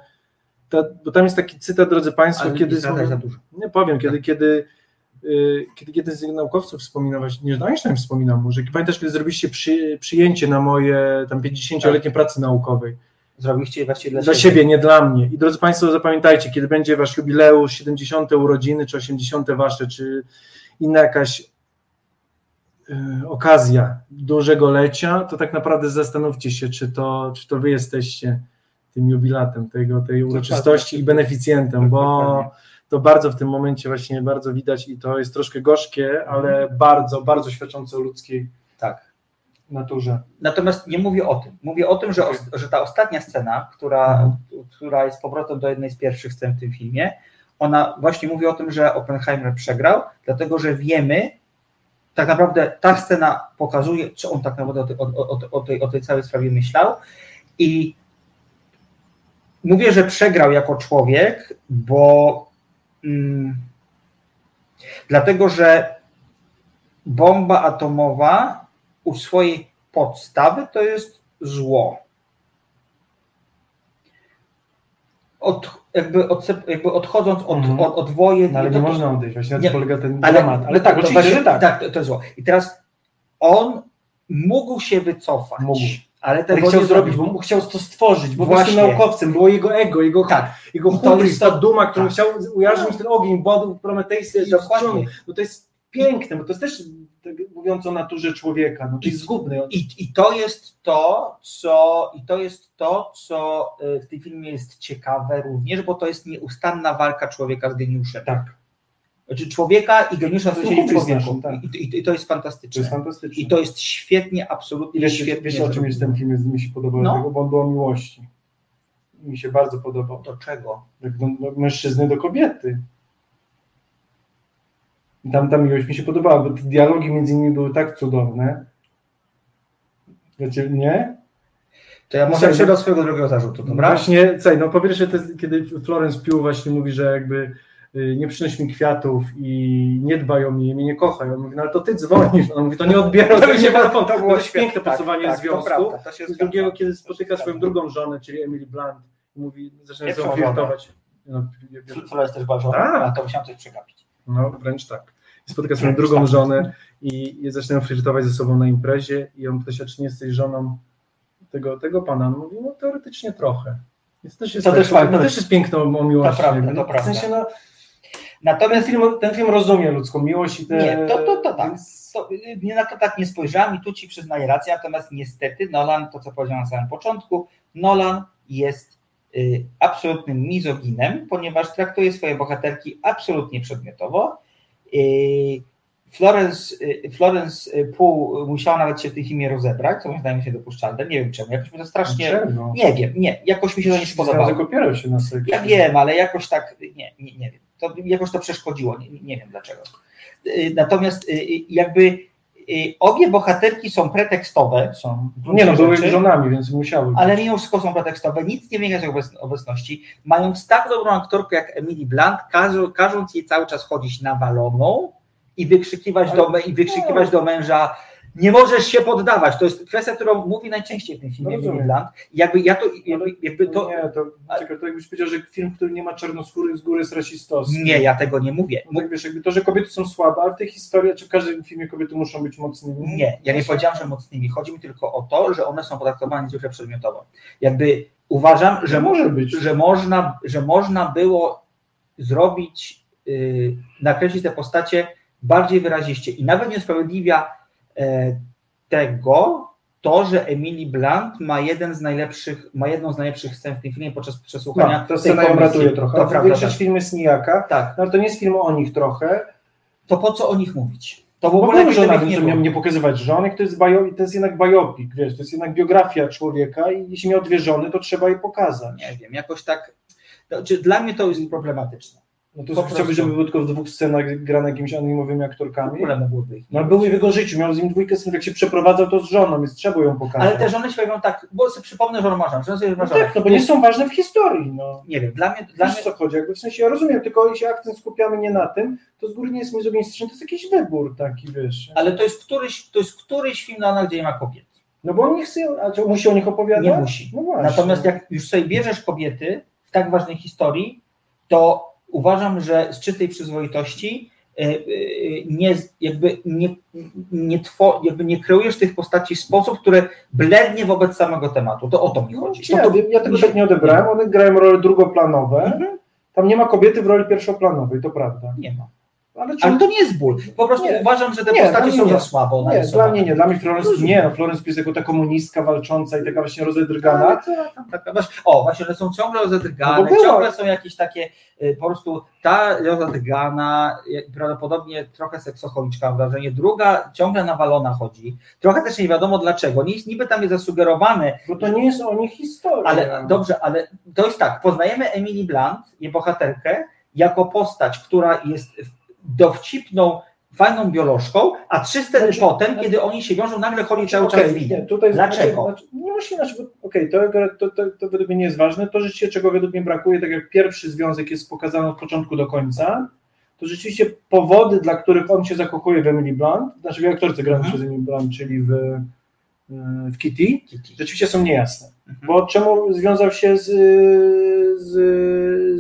ta, bo tam jest taki cytat, drodzy Państwo, Ale kiedy nie za dużo. nie powiem, kiedy, kiedy, y, kiedy jeden z naukowców wspominał, właśnie, nie, Einstein wspominał mu, że pamiętasz, kiedy zrobiliście przy, przyjęcie na moje tam 50-letnie pracy naukowej, Zrobiliście właściwie dla, dla siebie, nie dla mnie. I drodzy Państwo, zapamiętajcie, kiedy będzie Wasz jubileusz, 70. urodziny, czy 80. Wasze, czy inna jakaś y, okazja dużego lecia, to tak naprawdę zastanówcie się, czy to, czy to Wy jesteście tym jubilatem tego, tej uroczystości i beneficjentem, bo to bardzo w tym momencie właśnie bardzo widać i to jest troszkę gorzkie, ale bardzo, bardzo świadczące o ludzkiej Tak. Naturze. Natomiast nie mówię o tym. Mówię o tym, że, że ta ostatnia scena, która, Mhm. która jest powrotem do jednej z pierwszych scen w tym filmie, ona właśnie mówi o tym, że Oppenheimer przegrał, dlatego że wiemy, tak naprawdę ta scena pokazuje, co on tak naprawdę o tej, o, o tej, o tej całej sprawie myślał. I mówię, że przegrał jako człowiek, bo mm, dlatego, że bomba atomowa u swojej podstawy to jest zło. Od, jakby, od, jakby odchodząc od, Mhm. od, od wojen. No, ale nie to- można odejść, właśnie Nie, polega ten ale, dramat. Ale tak, to właśnie- tak. tak to, to jest zło. I teraz on mógł się wycofać, Mógł. ale Ale chciał zrobić, bo mu chciał to stworzyć, bo Właśnie. był naukowcem, było jego ego, jego, Tak. jego hubris, ta duma, którą tak. chciał ujarzmić ten ogień, bodł prometejski Dokładnie. wciągnął. No to jest piękne, bo to jest też tak mówiąc o naturze człowieka, no to jest zgubny. I, I to jest to, co i to jest to, co y, w tym filmie jest ciekawe również, bo to jest nieustanna walka człowieka z geniuszem. Tak, Znaczy człowieka i geniusza, w hubris człowieku. naszym, tak. I, i, I to jest to fantastyczne. jest fantastyczne. I to jest świetnie, absolutnie wiesz, świetnie. wiesz o czym jest ten film, jest, mi się podobał, No. tego, bo on był o miłości. Mi się bardzo podobał. Do czego? Do, do mężczyzny do kobiety. I tam ta miłość mi się podobała, bo te dialogi między nimi były tak cudowne. Wiecie, nie? To ja Słuchaj, przejdę no- do swojego drugiego zarzutu, dobra? Właśnie, słuchaj, no po pierwsze, to jest, kiedy Florence Pugh właśnie mówi, że jakby y, nie przynoś mi kwiatów i nie dbaj o mnie, mnie nie kochaj. On mówi, no ale to ty dzwonisz. On mówi, to nie odbieram, to, nie telefon. To, było jest świetne. piękne Tak, podsuwanie tak, to związku. prawda, to się z drugiego, kiedy To się spotyka swoją drugą żonę, czyli Emily Blunt, mówi, zaczyna przełożona. flirtować. No, Flores też była żona, Tak. a to musiałem coś przegapić. no, wręcz tak. Spotyka swoją drugą żonę i, i zaczynają flirtować ze sobą na imprezie i on pyta czy nie jesteś żoną tego, tego pana. On mówi, no teoretycznie trochę. To też jest, To tak, też fajne. to też jest piękne o miłości. To prawda, to W prawda. sensie, no, Natomiast film, ten film rozumie ludzką miłość i te... Nie, to, to, to tak. więc- To, nie, na to tak nie spojrzałem i tu ci przyznaję rację, natomiast niestety Nolan, to co powiedziałem na samym początku, Nolan jest y, absolutnym mizoginem, ponieważ traktuje swoje bohaterki absolutnie przedmiotowo. Florence, y, Florence y, Pugh musiała nawet się w tej filmie rozebrać, co moim zdaniem się dopuszczalne, nie wiem czemu, jakoś mi to strasznie, Czemu? nie wiem, nie, jakoś mi się to nie spodobało. Się na seksie. Ja wiem, ale jakoś tak, nie, nie, nie wiem. To jakoś to przeszkodziło, nie, nie wiem dlaczego. Y, Natomiast jakby obie bohaterki są pretekstowe, są Nie no, były żonami, więc musiały. ale mimo wszystko są pretekstowe, nic nie wynika z ich obecności. Mając tak dobrą aktorkę jak Emily Blunt, każą, każąc jej cały czas chodzić nawaloną i wykrzykiwać, do, me- i wykrzykiwać do męża nie możesz się poddawać. To jest kwestia, którą mówi najczęściej w tym filmie No. Blunt. Jakby ja to, jakby, jakby to, Nie, to, czekaj, to jakbyś powiedział, że film, który nie ma czarnoskórych z góry jest rasistowski. nie, ja tego nie mówię. No tak wiesz, jakby to, że kobiety są słabe, ale w tej historii, czy w każdym filmie kobiety muszą być mocnymi? Nie, ja nie powiedziałam, że mocnymi. Chodzi mi tylko o to, że one są potraktowane zwykle przedmiotowo. Jakby Uważam, że, Że może być. że, można, że można było zrobić, yy, nakreślić te postacie bardziej wyraziście i nawet nie usprawiedliwia e, tego to, że Emily Blunt ma jeden z najlepszych, ma jedną z najlepszych scen w tym filmie podczas przesłuchania. No, to scena ją ratuje trochę. To To prawda, Większość tak. filmu jest nijaka, tak. no ale to nie jest film o nich trochę. To po co o nich mówić? To w ogóle że gdyby na tym, nie nie pokazywać żonek, to jest, bio, to jest jednak biopik, wiesz, to jest jednak biografia człowieka i jeśli miał dwie żony, to trzeba je pokazać. Nie wiem, jakoś tak. Znaczy, dla mnie to jest problematyczne. No to żeby były tylko w dwóch scenach grane jakimiś anonimowymi W aktorkami? mogłoby ich. No były w jego życiu, miał z nim dwójkę synów, jak się przeprowadzał to z żoną, więc trzeba ją pokazać. Ale te żony śpiewają tak, bo sobie przypomnę, że marzam, że sobie no marzam. tak, no bo nie są ważne w historii, no. Nie wiem, dla mnie, dla Wiesz mnie co chodzi, jakby w sensie ja rozumiem, tylko jeśli akcent skupiamy nie na tym, to z góry nie jest mizoginistyczny, to jest jakiś wybór taki, wiesz. ale to jest któryś, to jest któryś film na gdzie nie ma kobiet. No bo on nie chce, a czy musi o nich opowiadać? Nie musi. No. Natomiast jak już sobie bierzesz kobiety w tak ważnej historii, to uważam, że z czystej przyzwoitości e, e, nie, jakby nie, nie, two, jakby nie kreujesz tych postaci w sposób, który blednie wobec samego tematu. To o to mi chodzi. No, To, ja, to, ja tego tak nie odebrałem, one grają role drugoplanowe. Mhm. Tam nie ma kobiety w roli pierwszoplanowej, to prawda. Nie ma. Ale, czy... Ale to nie jest ból. Po prostu Nie. uważam, że te Nie, postacie są nie. za słabo nie, dla mnie nie, dla mnie Florence nie, no Florence Pugh jest jako ta komunistka walcząca i taka właśnie rozedrgana. O, właśnie, one są ciągle rozedrgane, No ciągle są jakieś takie, y, po prostu ta rozedrgana, prawdopodobnie trochę seksocholiczka mam wrażenie, druga ciągle nawalona chodzi, trochę też nie wiadomo dlaczego, nie jest, niby tam jest zasugerowane, Bo to nie jest o nich historia. ale dobrze, ale to jest tak, poznajemy Emily Blunt, jej bohaterkę, jako postać, która jest dowcipną, fajną biolożką, a trzy sceny Znaczy- potem, kiedy oni się wiążą, nagle chodzi cały czas Okej, z nie, widem. tutaj Dlaczego? Znaczy, nie musi, znaczy, okej, to, to, to, to według mnie nie jest ważne. To rzeczywiście, czego według mnie brakuje, tak jak pierwszy związek jest pokazany od początku do końca, to rzeczywiście powody, dla których on się zakochuje w Emily Blunt, znaczy w aktorce granej Mhm. przez Emily Blunt, czyli w, e, w Kitty, Kitty. rzeczywiście są niejasne. Mhm. Bo czemu związał się z, z,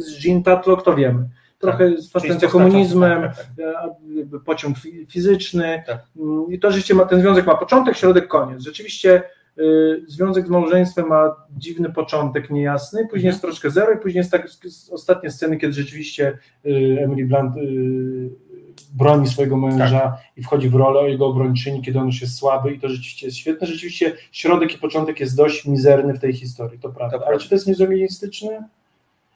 z Jean Tatlock, to wiemy. Trochę Tak. Z fascynacja postacią- komunizmem, tak, tak, e, jakby pociąg fi- fizyczny. Tak. Mm, I to rzeczywiście ma, ten związek ma początek, środek, koniec. Rzeczywiście y, związek z małżeństwem ma dziwny początek, niejasny, później Mhm. jest troszkę zero i później jest tak, ostatnie sceny, kiedy rzeczywiście y, Emily Blunt y, broni swojego męża Tak. i wchodzi w rolę jego obrończyni, kiedy on już jest słaby i to rzeczywiście jest świetne. Rzeczywiście środek i początek jest dość mizerny w tej historii, to prawda. To Ale prawda. czy to jest mizoginistyczne?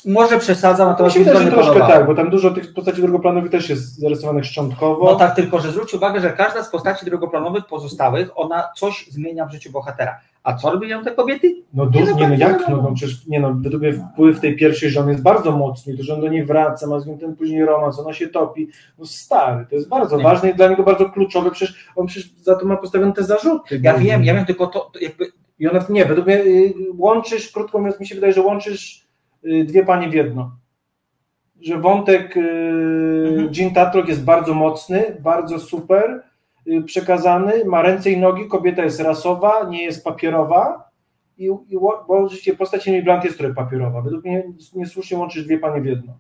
Może przesadzam, To mi natomiast się mi to wydaje, że troszkę podobało. tak, bo tam dużo tych postaci drugoplanowych też jest zarysowanych szczątkowo. No tak, tylko że zwróć uwagę, że każda z postaci drugoplanowych pozostałych, ona coś zmienia w życiu bohatera. A co robią te kobiety? No, Nie do nie, no jak? No, no przecież nie no, według mnie wpływ tej pierwszej żony jest bardzo mocny, to że on do niej wraca, ma z nim ten później romans, ona się topi. No stary, to jest bardzo Nie. ważne i dla niego bardzo kluczowe, przecież on przecież za to ma postawione te zarzuty. Ja wiem, ja wiem, tylko to, to jakby I ona, nie, według mnie y, łączysz, krótko mówiąc, mi się wydaje, że łączysz dwie panie w jedno. Że wątek y, Mhm. Jean Tatrock jest bardzo mocny, bardzo super y, przekazany, ma ręce i nogi, kobieta jest rasowa, nie jest papierowa i, i bo postać Emily Blunt jest trochę papierowa. Według mnie niesłusznie łączysz dwie panie w jedno.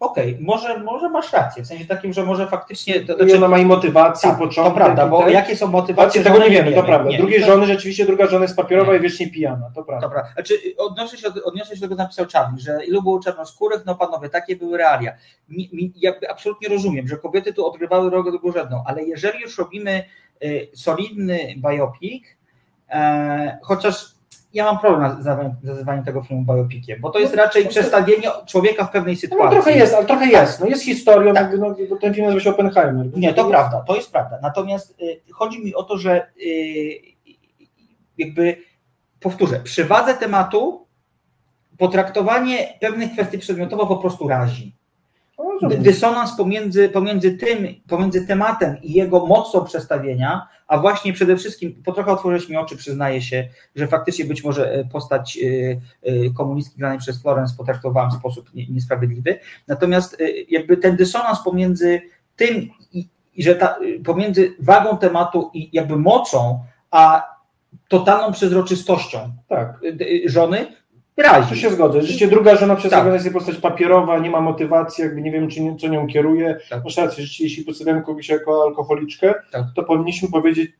Okej, może, może masz rację, w sensie takim, że może faktycznie, to, I znaczy, ona ma i motywację, tak, początek. to prawda, i bo ten- jakie są motywacje tego nie wiemy, to prawda. Nie, Drugiej to- żony rzeczywiście, druga żona jest papierowa Nie. i wiecznie pijana, to prawda. Dobra, znaczy odnoszę się, odniosę się do tego, co napisał Czarny, że ilu było czarnoskórych, no panowie, takie były realia. Mi, mi, absolutnie rozumiem, że kobiety tu odgrywały rolę drugorzędną, ale jeżeli już robimy y, solidny biopic, e, chociaż ja mam problem z nazywaniem- tego filmu biopikiem, bo to jest No, raczej to- przedstawienie człowieka w pewnej No, sytuacji. trochę jest, ale trochę jest. No jest historią, Tak. no, bo ten film nazywa się Oppenheimer. Nie, to prawda, to jest prawda. Natomiast y, chodzi mi o to, że y, jakby powtórzę, przy wadze tematu potraktowanie pewnych kwestii przedmiotowo po prostu razi. Rozumiem. Dysonans pomiędzy, pomiędzy tym, pomiędzy tematem i jego mocą przedstawienia, a właśnie przede wszystkim, po trochę otworzyłeś mi oczy, przyznaję się, że faktycznie być może e, postać e, e, komunistki granej przez Florence potraktowałam w sposób nie- niesprawiedliwy. Natomiast jakby ten dysonans pomiędzy tym i, że ta, pomiędzy wagą tematu i jakby mocą, a totalną przezroczystością Tak, żony razi. tu się zgodzę. Rzeczywiście druga żona przedstawiona Tak. jest jako postać papierowa, nie ma motywacji, jakby nie wiem, czy nie, co nią kieruje. Tak. Masz rację, rzeczywiście, jeśli przedstawiamy kogoś jako alkoholiczkę, Tak. to powinniśmy powiedzieć,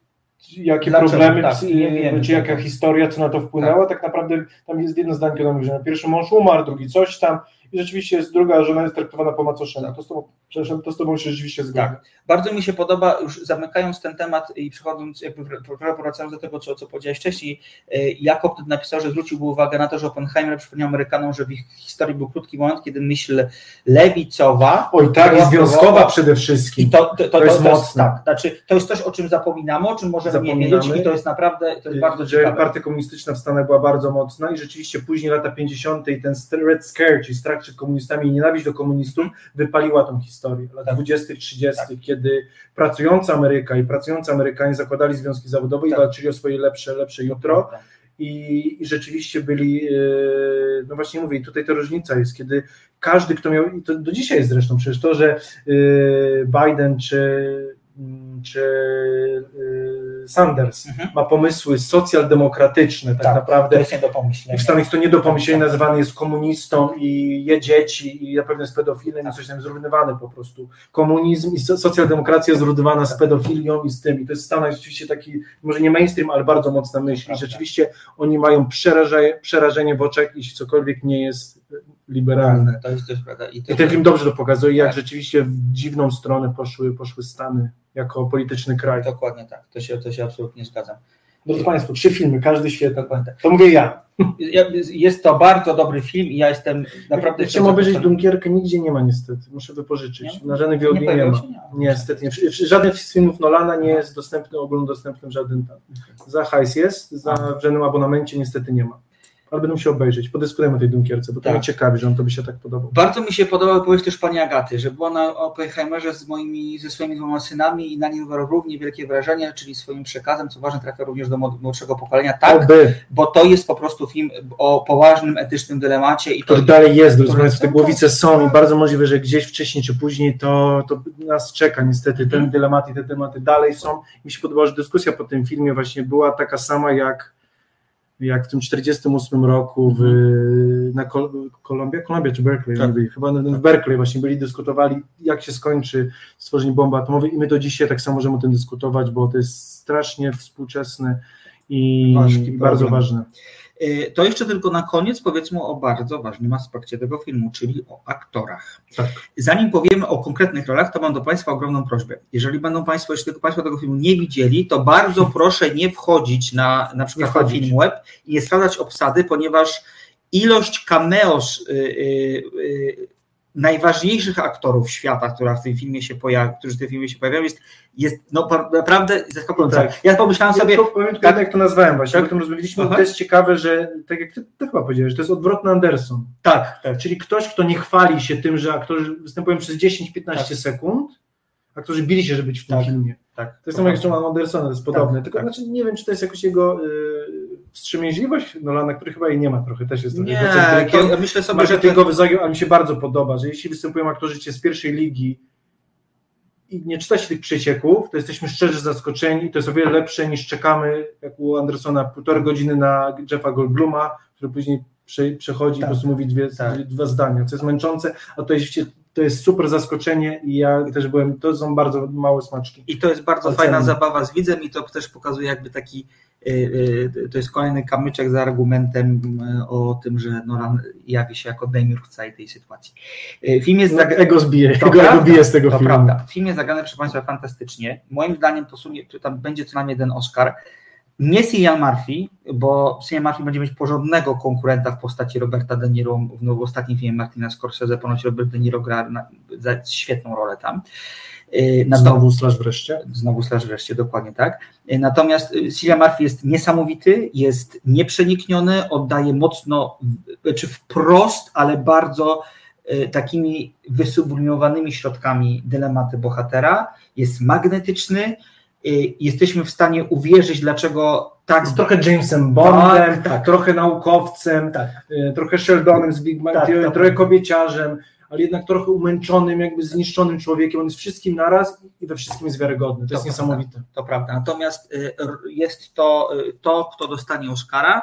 jakie Dlaczego? problemy, Tak, wiemy. czy jaka historia, co na to wpłynęła, tak, naprawdę tam jest jedno zdanie, które mówi, że pierwszy mąż umarł, drugi coś tam i rzeczywiście jest druga żona jest traktowana po macoszemu. To z tobą, przepraszam, to z tobą się rzeczywiście zgadzam. Tak. Bardzo mi się podoba, już zamykając ten temat i przechodząc, jakby wr- wracając do tego, co, co powiedziałeś wcześniej, e, Jakob wtedy napisał, że zwróciłby uwagę na to, że Oppenheimer przypomniał Amerykanom, że w ich historii był krótki moment, kiedy myśl lewicowa Oj tak, i związkowa przede wszystkim. i to, to, to, to, jest mocne. tak, znaczy, to jest coś, o czym zapominamy, o czym możemy nie Zapominamy. wiedzieć i to jest naprawdę, to jest bardzo ciekawe. partia komunistyczna w Stanach była bardzo mocna i rzeczywiście później lata 50. i ten Red Scare, czyli strach przed komunistami i nienawiść do komunistów wypaliła tą historię. Lat Tak. 20., 30., kiedy pracująca Ameryka i pracujący Amerykanie zakładali związki zawodowe Tak. i walczyli o swoje lepsze, lepsze jutro i, i rzeczywiście byli, e, no właśnie mówię, tutaj ta różnica jest, kiedy każdy, kto miał, i to do dzisiaj jest zresztą przecież to, że e, Biden czy, czy e, Sanders Mhm. ma pomysły socjaldemokratyczne tak, Tak, To naprawdę jest nie do pomyślenia. w Stanach to nie do pomyślenia, nazywany jest komunistą i je dzieci i na pewno jest pedofilem i coś tam zrównywany po prostu. Komunizm i so- socjaldemokracja zrównywana z pedofilią i z tym. I to jest w Stanach rzeczywiście taki, może nie mainstream, ale bardzo mocna myśl. I rzeczywiście oni mają przerażenie, przerażenie w oczach, jeśli cokolwiek nie jest liberalne. To jest też prawda. I, to, I ten film dobrze to pokazuje, jak Tak. rzeczywiście w dziwną stronę poszły, poszły Stany jako polityczny kraj. Dokładnie tak, to się, to się absolutnie zgadzam. Drodzy Państwo, trzy filmy, każdy świetny. Dokładnie tak. To mówię ja. Jest to bardzo dobry film i ja jestem naprawdę... Ja chciałem obejrzeć Dunkierkę, nigdzie nie ma niestety. Muszę wypożyczyć. Nie? Na żadnych Nie VOD nie, pojawiło ma. się? Nie. Niestety nie. Żaden z filmów Nolana nie jest dostępny, ogólnodostępnym, żaden tam. Za hajs jest, za w żadnym abonamencie niestety nie ma. Ale będę musiał obejrzeć. Podyskutujemy o tej Dunkierce, bo to Tak. mnie ciekawi, że on to by się tak podobał. Bardzo mi się podoba wypowiedź też pani Agaty, że była na Oppenheimerze z moimi, ze swoimi dwoma synami i na nim równie wielkie wrażenie, czyli swoim przekazem, co ważne, trafia również do młod- młodszego pokolenia. Tak, Oby, bo to jest po prostu film o poważnym, etycznym dylemacie i to który dalej jest, Państwo, te głowice są i bardzo możliwe, że gdzieś wcześniej czy później to, to nas czeka niestety. Ten dylemat i te tematy dalej są. Mi się podobało, że dyskusja po tym filmie właśnie była taka sama jak jak w tym 48 roku w, na Kol- Kolumbia, Kolumbia czy Berkeley, Tak. byli, chyba w Berkeley właśnie byli, dyskutowali jak się skończy stworzenie bomby atomowej i my do dzisiaj tak samo możemy o tym dyskutować, bo to jest strasznie współczesne i Ważki bardzo ważne. Y, To jeszcze tylko na koniec powiedzmy o bardzo ważnym aspekcie tego filmu, czyli o aktorach. Tak. Zanim powiemy o konkretnych rolach, to mam do Państwa ogromną prośbę. Jeżeli będą Państwo, jeśli tylko Państwo tego filmu nie widzieli, to bardzo proszę nie wchodzić na na przykład na film web i nie sprawdzać obsady, ponieważ ilość cameos y, y, y, najważniejszych aktorów świata, która w tym filmie się pojawia, którzy w tym filmie się pojawiają, jest, jest no, naprawdę zaskakująca. Tak. Ja pomyślałem sobie, Ja to tak. jak to nazwałem właśnie, Tak. o tym rozmawialiśmy, Aha. to jest ciekawe, że tak jak ty, ty chyba powiedziałeś, to jest odwrotny Anderson. tak, tak, Czyli ktoś, kto nie chwali się tym, że aktorzy występują przez 10-15 Tak. sekund, aktorzy bili się, żeby być w tym Tak. filmie. tak. To jest samo jak John Andersona, to jest podobne. Tak, Tylko tak. znaczy, nie wiem, czy to jest jakoś jego y, wstrzemięźliwość Nolana, który chyba jej nie ma trochę, też jest trochę Nie, to ja myślę sobie, że marketingowy zagiął, a mi się bardzo podoba, że jeśli występują aktorzy z pierwszej ligi i nie czyta się tych przecieków, to jesteśmy szczerze zaskoczeni i to jest o wiele lepsze niż czekamy, jak u Andersona, półtorej godziny na Jeffa Goldbluma, który później prze, przechodzi Tak. i po prostu mówi dwie, Tak. dwa zdania, co jest męczące, a to jest, to jest super zaskoczenie i ja też byłem, to są bardzo małe smaczki. I to jest bardzo Oceny. fajna zabawa z widzem i to też pokazuje jakby taki, y, y, to jest kolejny kamyczek za argumentem y, o tym, że Nolan jawi się jako demiurg w całej tej sytuacji. Film jest Tak, ego zbije, To ego, ego bije z tego to filmu. prawda. Film jest zagrany, proszę Państwa, fantastycznie. Moim zdaniem to, sumie, tam będzie co najmniej jeden Oscar. Nie Cillian Murphy, bo Cillian Murphy będzie mieć porządnego konkurenta w postaci Roberta De Niro w, no, w ostatnim filmie Martina Scorsese. Ponoć Robert De Niro gra na, za świetną rolę tam. Y, Znowu slash wreszcie. Znowu slash wreszcie, dokładnie tak. Y, Natomiast y, Cillian Murphy jest niesamowity, jest nieprzenikniony, oddaje mocno, czy wprost, ale bardzo takimi wysublimowanymi środkami dylematy bohatera. Jest magnetyczny, jesteśmy w stanie uwierzyć, dlaczego tak Jest trochę Jamesem Bondem, Tak, tak. trochę naukowcem, Tak. y, trochę Sheldonem z Big Bang Tak, Theory, tak. trochę kobieciarzem, ale jednak trochę umęczonym, jakby zniszczonym człowiekiem. On jest wszystkim naraz i we wszystkim jest wiarygodny. To jest To niesamowite. To prawda. Natomiast y, jest to y, to, kto dostanie Oscara.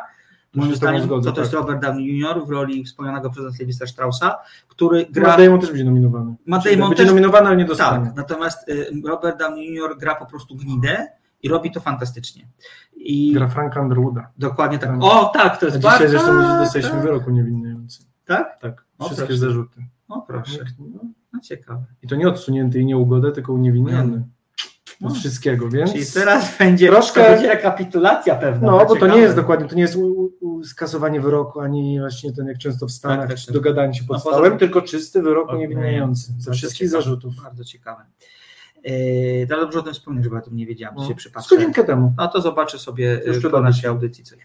Moim zdaniem zgodzę, to, to jest tak. Robert Downey Jr. w roli wspomnianego przez nas Lewisa Straussa, który Gra... gra. Damon też będzie nominowany. Matt Damon będzie też- nominowany, ale nie dostanie. Tak, natomiast y, Robert Downey Jr. gra po prostu gnidę i robi to fantastycznie. I Gra Franka Underwooda. dokładnie tak. Tak. O, tak, to A jest dzisiaj bardzo... zresztą tak, dostaliśmy tak. wyrok uniewinniający. Tak? Tak, O, wszystkie proszę. zarzuty. O, proszę. No, No ciekawe. I to nie odsunięty i nie ugodę, tylko uniewinniony. No. Od wszystkiego, więc... Czyli teraz będzie troszkę- będzie rekapitulacja pewna. No, bo to nie jest dokładnie, to nie jest u, u, skasowanie wyroku, ani właśnie ten, jak często w Stanach, Tak, czy dogadanie się No, pod stołem, tym- tylko czysty wyrok uniewinniający ze wszystkich ciekawe. zarzutów. Bardzo ciekawe. Yy, to dobrze o tym wspomnieć, bo ja o tym nie wiedziałam, No. się przypatrzę. godzinkę temu. No to zobaczę sobie Już przed po naszej audycji coś.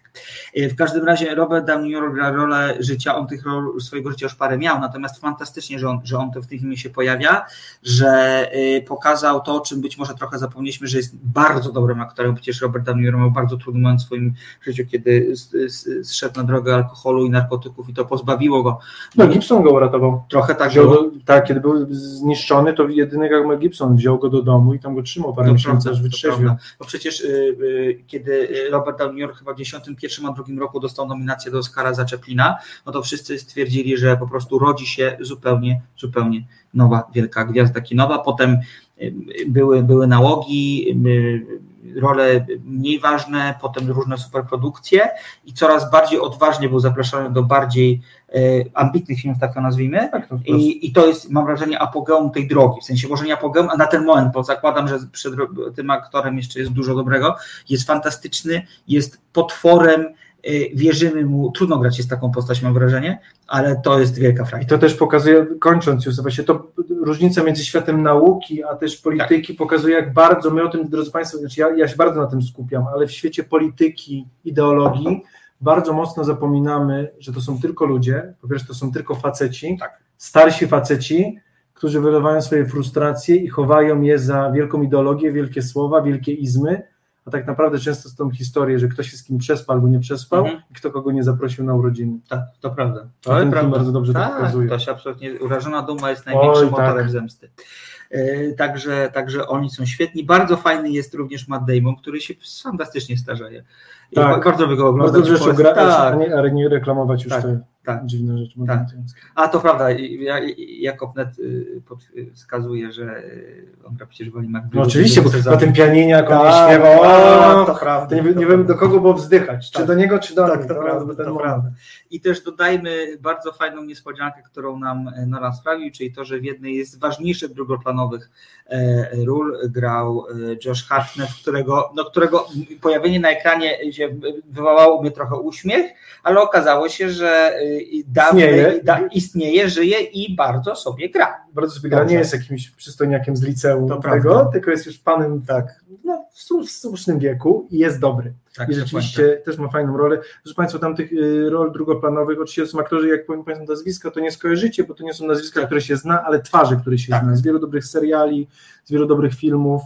Yy, W każdym razie Robert Downey Jr. gra rolę życia, on tych ról swojego życia już parę miał, natomiast fantastycznie, że on, że on to w tym filmie się pojawia, że yy, pokazał to, o czym być może trochę zapomnieliśmy, że jest bardzo dobrym aktorem, przecież Robert Downey Jr. miał bardzo trudny moment w swoim życiu, kiedy zszedł na drogę alkoholu i narkotyków i to pozbawiło go. No, Gibson go uratował. Trochę tak Wziął go, tak, kiedy był zniszczony, to jedyny jak Gibson wziął go do domu i tam go trzymał parę To miesięcy, prawda, aż wytrzeźwiał. Bo przecież y, y, kiedy Robert Downey Jr. chyba w 91 a drugim roku dostał nominację do Oscara za Chaplina, no to wszyscy stwierdzili, że po prostu rodzi się zupełnie, zupełnie nowa wielka gwiazda kinowa. Potem y, były, były nałogi, y, role mniej ważne, potem różne superprodukcje i coraz bardziej odważnie był zapraszany do bardziej y, ambitnych filmów, tak to nazwijmy. Tak, to. I, I to jest, mam wrażenie, apogeum tej drogi. W sensie może nie apogeum, a na ten moment, bo zakładam, że przed tym aktorem jeszcze jest dużo dobrego. Jest fantastyczny, jest potworem, wierzymy mu. Trudno grać jest taką postać, mam wrażenie, ale to jest wielka I frajda. to też pokazuje, kończąc już, właśnie to różnica między światem nauki, a też polityki pokazuje, jak bardzo my o tym, drodzy Państwo, znaczy ja, ja się bardzo na tym skupiam, ale w świecie polityki, ideologii bardzo mocno zapominamy, że to są tylko ludzie, po pierwsze to są tylko faceci, starsi faceci, którzy wylewają swoje frustracje i chowają je za wielką ideologię, wielkie słowa, wielkie izmy, a tak naprawdę często z tą historię, że ktoś się z kim przespał albo nie przespał Mhm. i kto kogo nie zaprosił na urodziny. Tak, to prawda. To ten film bardzo dobrze to tak, pokazuje. To się absolutnie, urażona duma jest największym Oj, tak. motorem zemsty. E, Także, także oni są świetni. Bardzo fajny jest również Matt Damon, który się fantastycznie starzeje. I Tak. Bardzo by go oglądać. Bardzo jest- gra, tak, a, nie, nie reklamować już Tak, tak. dziwne rzeczy. Tak. A to prawda, Jakob net y, y, wskazuje, że y, on gra przecież woli McBride. No oczywiście, bo na tym pianinie jak on śpiewał, o, to prawda, to nie, to nie wiem do kogo było wzdychać, czy Tak. do niego, czy do Tak, nich. to No, prawda, to prawda. I też dodajmy bardzo fajną niespodziankę, którą nam e, Nolan sprawił, czyli to, że w jednej z ważniejszych drugoplanowych ról grał e, Josh Hartnett, którego, no, którego pojawienie na ekranie się wywołało mnie trochę uśmiech, ale okazało się, że e, dawniej Istnieje. da, istnieje, żyje i bardzo sobie gra. Bardzo sobie gra, nie jest jakimś przystojniakiem z liceum To tego, prawda. tylko jest już panem tak, no, w słusznym wieku i jest dobry. Tak, I rzeczywiście też ma fajną rolę. Proszę Państwa, tam tych y, rol drugoplanowych, oczywiście są aktorzy, jak powiem Państwu nazwiska, to nie skojarzycie, bo to nie są nazwiska, które się zna, ale twarze, które się Tak. zna. Z wielu dobrych seriali, z wielu dobrych filmów.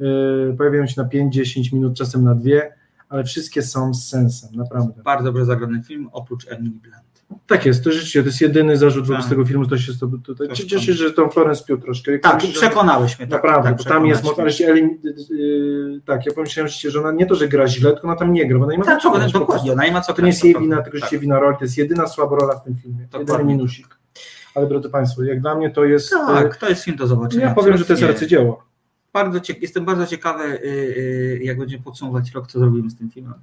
Y, pojawiają się na 5-10 minut, czasem na dwie, ale wszystkie są z sensem, naprawdę. Bardzo dobrze zagrany film, oprócz Emily Blunt. Tak jest, to rzeczywiście, to jest jedyny zarzut wobec Tak. tego filmu, to się z tobą tutaj. To Cieszę się, że tą Florence Pugh troszkę. Tak, że- przekonałeś mnie. Tak, Naprawdę, tak, bo tam jest przekonałeś moc, ale się yy, tak, ja pomyślałem że ona nie to, że gra źle, tylko ona tam nie gra, bo ona nie ma Tak, co grać, dokładnie, ona nie ma co To nie jest jej wina, tylko Tak. rzeczywiście wina roli, to jest jedyna słaba rola w tym filmie, jedyny Dokładnie. minusik. Ale drodzy Państwo, jak dla mnie to jest, Tak, to jest film do zobaczenia. ja powiem, że to jest arcydzieło. Bardzo cie, jestem bardzo ciekawy, y, y, jak będziemy podsumować rok, co zrobimy z tym filmem.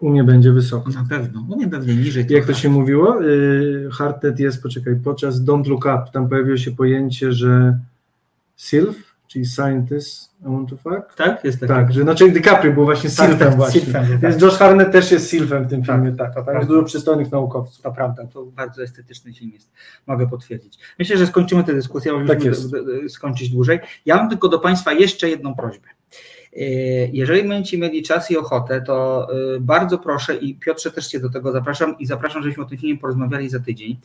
U mnie będzie wysoko. Na pewno, no nie pewnie niżej. Jak to się mówiło? Yy, Hartet jest, poczekaj, podczas Don't Look Up, tam pojawiło się pojęcie, że SILF, czyli Scientist, I want to fuck? Tak, jest taki. Tak, że znaczy DiCaprio był właśnie Tak, Silfem tak, właśnie. Silfem, tak. Więc Josh Harnett też jest Silfem w tym filmie, tak. to Tam jest dużo przystojnych naukowców. To prawda, to bardzo estetyczny film jest. Mogę potwierdzić. Myślę, że skończymy tę dyskusję, bo Tak musimy skończyć dłużej. Ja mam tylko do Państwa jeszcze jedną prośbę. Yy, Jeżeli będziecie mieli czas i ochotę, to yy, bardzo proszę i Piotrze też Cię do tego zapraszam i zapraszam, żebyśmy o tym filmie porozmawiali za tydzień.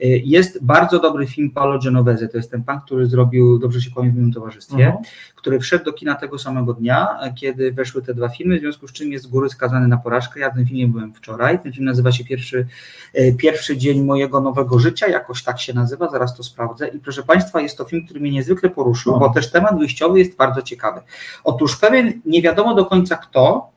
Yy, Jest bardzo dobry film Paolo Genovese, to jest ten pan, który zrobił Dobrze się kłamie w moim towarzystwie, Mhm. który wszedł do kina tego samego dnia, kiedy weszły te dwa filmy, w związku z czym jest z góry skazany na porażkę. Ja tym filmie byłem wczoraj. Ten film nazywa się Pierwszy, e, pierwszy dzień mojego nowego życia, jakoś tak się nazywa, zaraz to sprawdzę. I proszę Państwa, jest to film, który mnie niezwykle poruszył, O. bo też temat wyjściowy jest bardzo ciekawy. Otóż pewien nie wiadomo do końca kto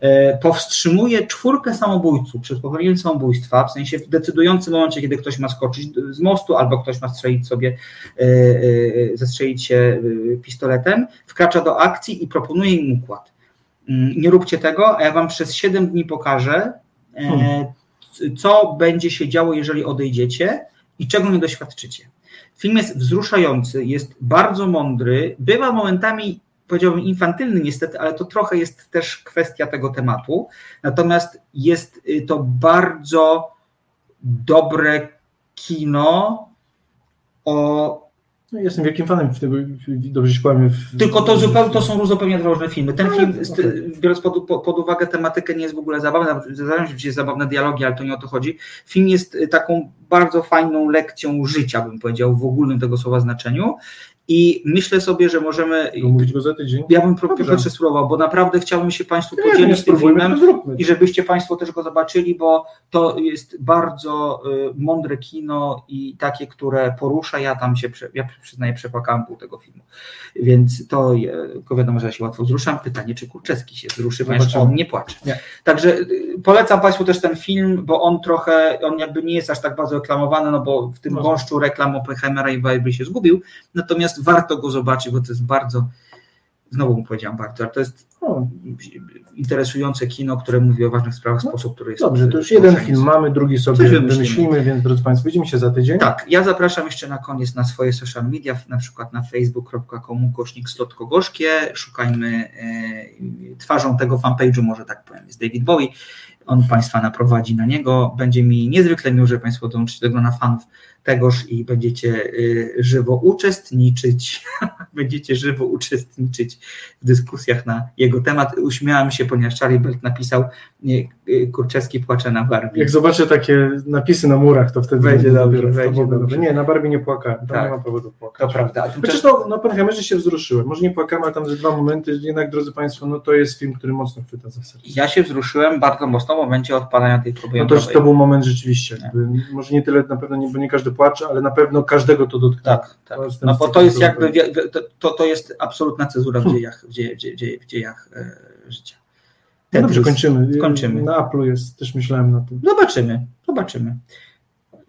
e, powstrzymuje czwórkę samobójców przed popełnieniem samobójstwa, w sensie w decydującym momencie, kiedy ktoś ma skoczyć z mostu albo ktoś ma strzelić sobie, e, e, zestrzelić się pistoletem, wkracza do akcji i proponuje im układ. Mm, nie róbcie tego, a ja wam przez 7 dni pokażę, hmm. co będzie się działo, jeżeli odejdziecie i czego nie doświadczycie. Film jest wzruszający, jest bardzo mądry, bywa momentami powiedziałbym infantylny niestety, ale to trochę jest też kwestia tego tematu. Natomiast jest y, to bardzo dobre kino o no, jestem wielkim fanem tego, dobrze się kłamie. W... Tylko to, zupełnie, to są zupełnie dwa różne filmy. Ten film, biorąc pod, pod, uwagę tematykę, nie jest w ogóle zabawny, zdarzają się gdzieś zabawne dialogi, ale to nie o to chodzi. Film jest y, taką bardzo fajną lekcją życia, bym powiedział, w ogólnym tego słowa znaczeniu. I myślę sobie, że możemy. Mówić go za tydzień. Ja bym Piotrze spróbował, bo naprawdę chciałbym się Państwu nie, podzielić nie, tym filmem i żebyście Państwo też go zobaczyli, bo to jest bardzo y, mądre kino i takie, które porusza. Ja tam się, ja przyznaję, przepłakałem pół tego filmu. Więc to tylko wiadomo, że ja się łatwo wzruszam. Pytanie, czy Kurczewski się wzruszy, ponieważ on nie płacze. Nie. Także y, polecam Państwu też ten film, bo on trochę, on jakby nie jest aż tak bardzo reklamowany, no bo w tym gąszczu reklam Oppenheimera i Barbie się zgubił. Natomiast warto go zobaczyć, bo to jest bardzo, znowu mu powiedziałam bardzo, ale to jest no, interesujące kino, które mówi o ważnych sprawach w no, sposób, który jest... Dobrze, to już jeden film mamy, drugi sobie wymyślimy, więc drodzy Państwo, widzimy się za tydzień. Tak, ja zapraszam jeszcze na koniec na swoje social media, na przykład na facebook.com kośnik slotkogorzkie, szukajmy e, twarzą tego fanpage'u, może tak powiem, jest David Bowie, on Państwa naprowadzi na niego, będzie mi niezwykle miło, że Państwo dołączycie do grona fanów tegoż i będziecie y, żywo uczestniczyć, będziecie żywo uczestniczyć w dyskusjach na jego temat. Uśmiałam się, ponieważ Charlie Belt napisał Kurczewski płacze na Barbie. Jak zobaczę takie napisy na murach, to wtedy będzie dobrze. Będzie dobrze. Nie, na Barbie nie płakałem, tak. nie ma powodu płakać. To prawda. Chociaż no, no Oppenheimerze się wzruszyłem. Może nie płakałem, ale tam ze dwa momenty, jednak drodzy Państwo, no to jest film, który mocno chwyta za serce. Ja się wzruszyłem bardzo mocno w momencie odpalania tej próby No to, to był moment rzeczywiście. Może nie tyle na pewno, nie, bo nie każdy płacze, ale na pewno każdego to dotknęło. Tak, tak. no bo to jest jakby, to, to jest absolutna cezura w dziejach, w dziejach, w dziejach e, życia. No dobrze, kończymy. kończymy. Na Apple jest, też myślałem na tym. Zobaczymy, zobaczymy.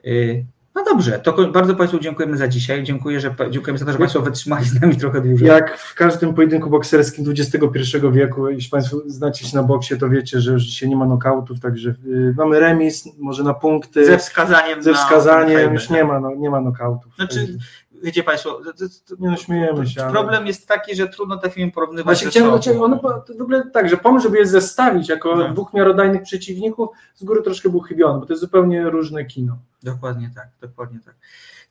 Y, no dobrze, to bardzo Państwu dziękujemy za dzisiaj. Dziękuję, że, dziękujemy za to, że Państwo wytrzymali z nami trochę dłużej. Jak w każdym pojedynku bokserskim XXI wieku, jeśli Państwo znacie się na boksie, to wiecie, że już dzisiaj nie ma nokautów, także y, mamy remis, może na punkty. Ze wskazaniem. Ze wskazaniem, na... już nie ma, no, nie ma nokautów. Znaczy, wiecie Państwo, to, to, nie no, śmiejemy się. Problem ale... jest taki, że trudno te filmy porównywać Właśnie chciałem, chciałem one, w ogóle tak, że pomysł, żeby je zestawić jako no. dwóch miarodajnych przeciwników, z góry troszkę był chybiony, bo to jest zupełnie różne kino. Dokładnie tak, dokładnie tak.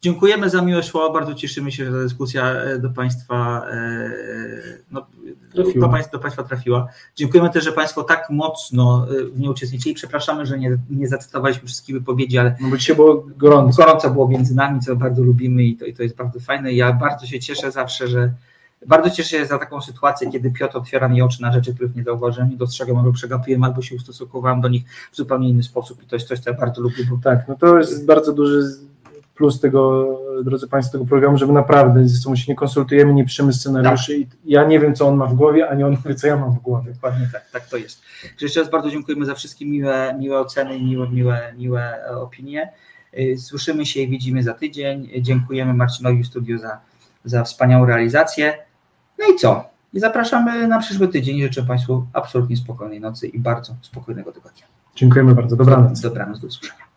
Dziękujemy za miłe słowa, bardzo cieszymy się, że ta dyskusja e, do Państwa, e, no, do, państwa, do Państwa trafiła. Dziękujemy też, że Państwo tak mocno e, w niej uczestniczyli. Przepraszamy, że nie, nie zacytowaliśmy wszystkich wypowiedzi, ale no bo dzisiaj było gorąco. gorąco było między nami, co bardzo lubimy i to, i to jest bardzo fajne. Ja bardzo się cieszę zawsze, że bardzo cieszę się za taką sytuację, kiedy Piotr otwiera mi oczy na rzeczy, których nie zauważyłem, nie dostrzegam albo przegapiłem, albo się ustosunkowałem do nich w zupełnie inny sposób i to jest coś, co ja bardzo lubię. Bo... Tak, no to jest bardzo duży plus tego, drodzy Państwo, tego programu, że my naprawdę ze sobą się nie konsultujemy, nie piszemy scenariuszy tak. ja nie wiem, co on ma w głowie, ani on wie, co ja mam w głowie. Dokładnie tak, tak to jest. Jeszcze raz bardzo dziękujemy za wszystkie miłe, miłe oceny i miłe, miłe, miłe opinie. Y, słyszymy się i widzimy za tydzień. Dziękujemy Marcinowi w studiu za, za wspaniałą realizację. No i co? I zapraszamy na przyszły tydzień. Życzę Państwu absolutnie spokojnej nocy i bardzo spokojnego tygodnia. Dziękujemy bardzo. Dobranoc. Dobranoc, do usłyszenia.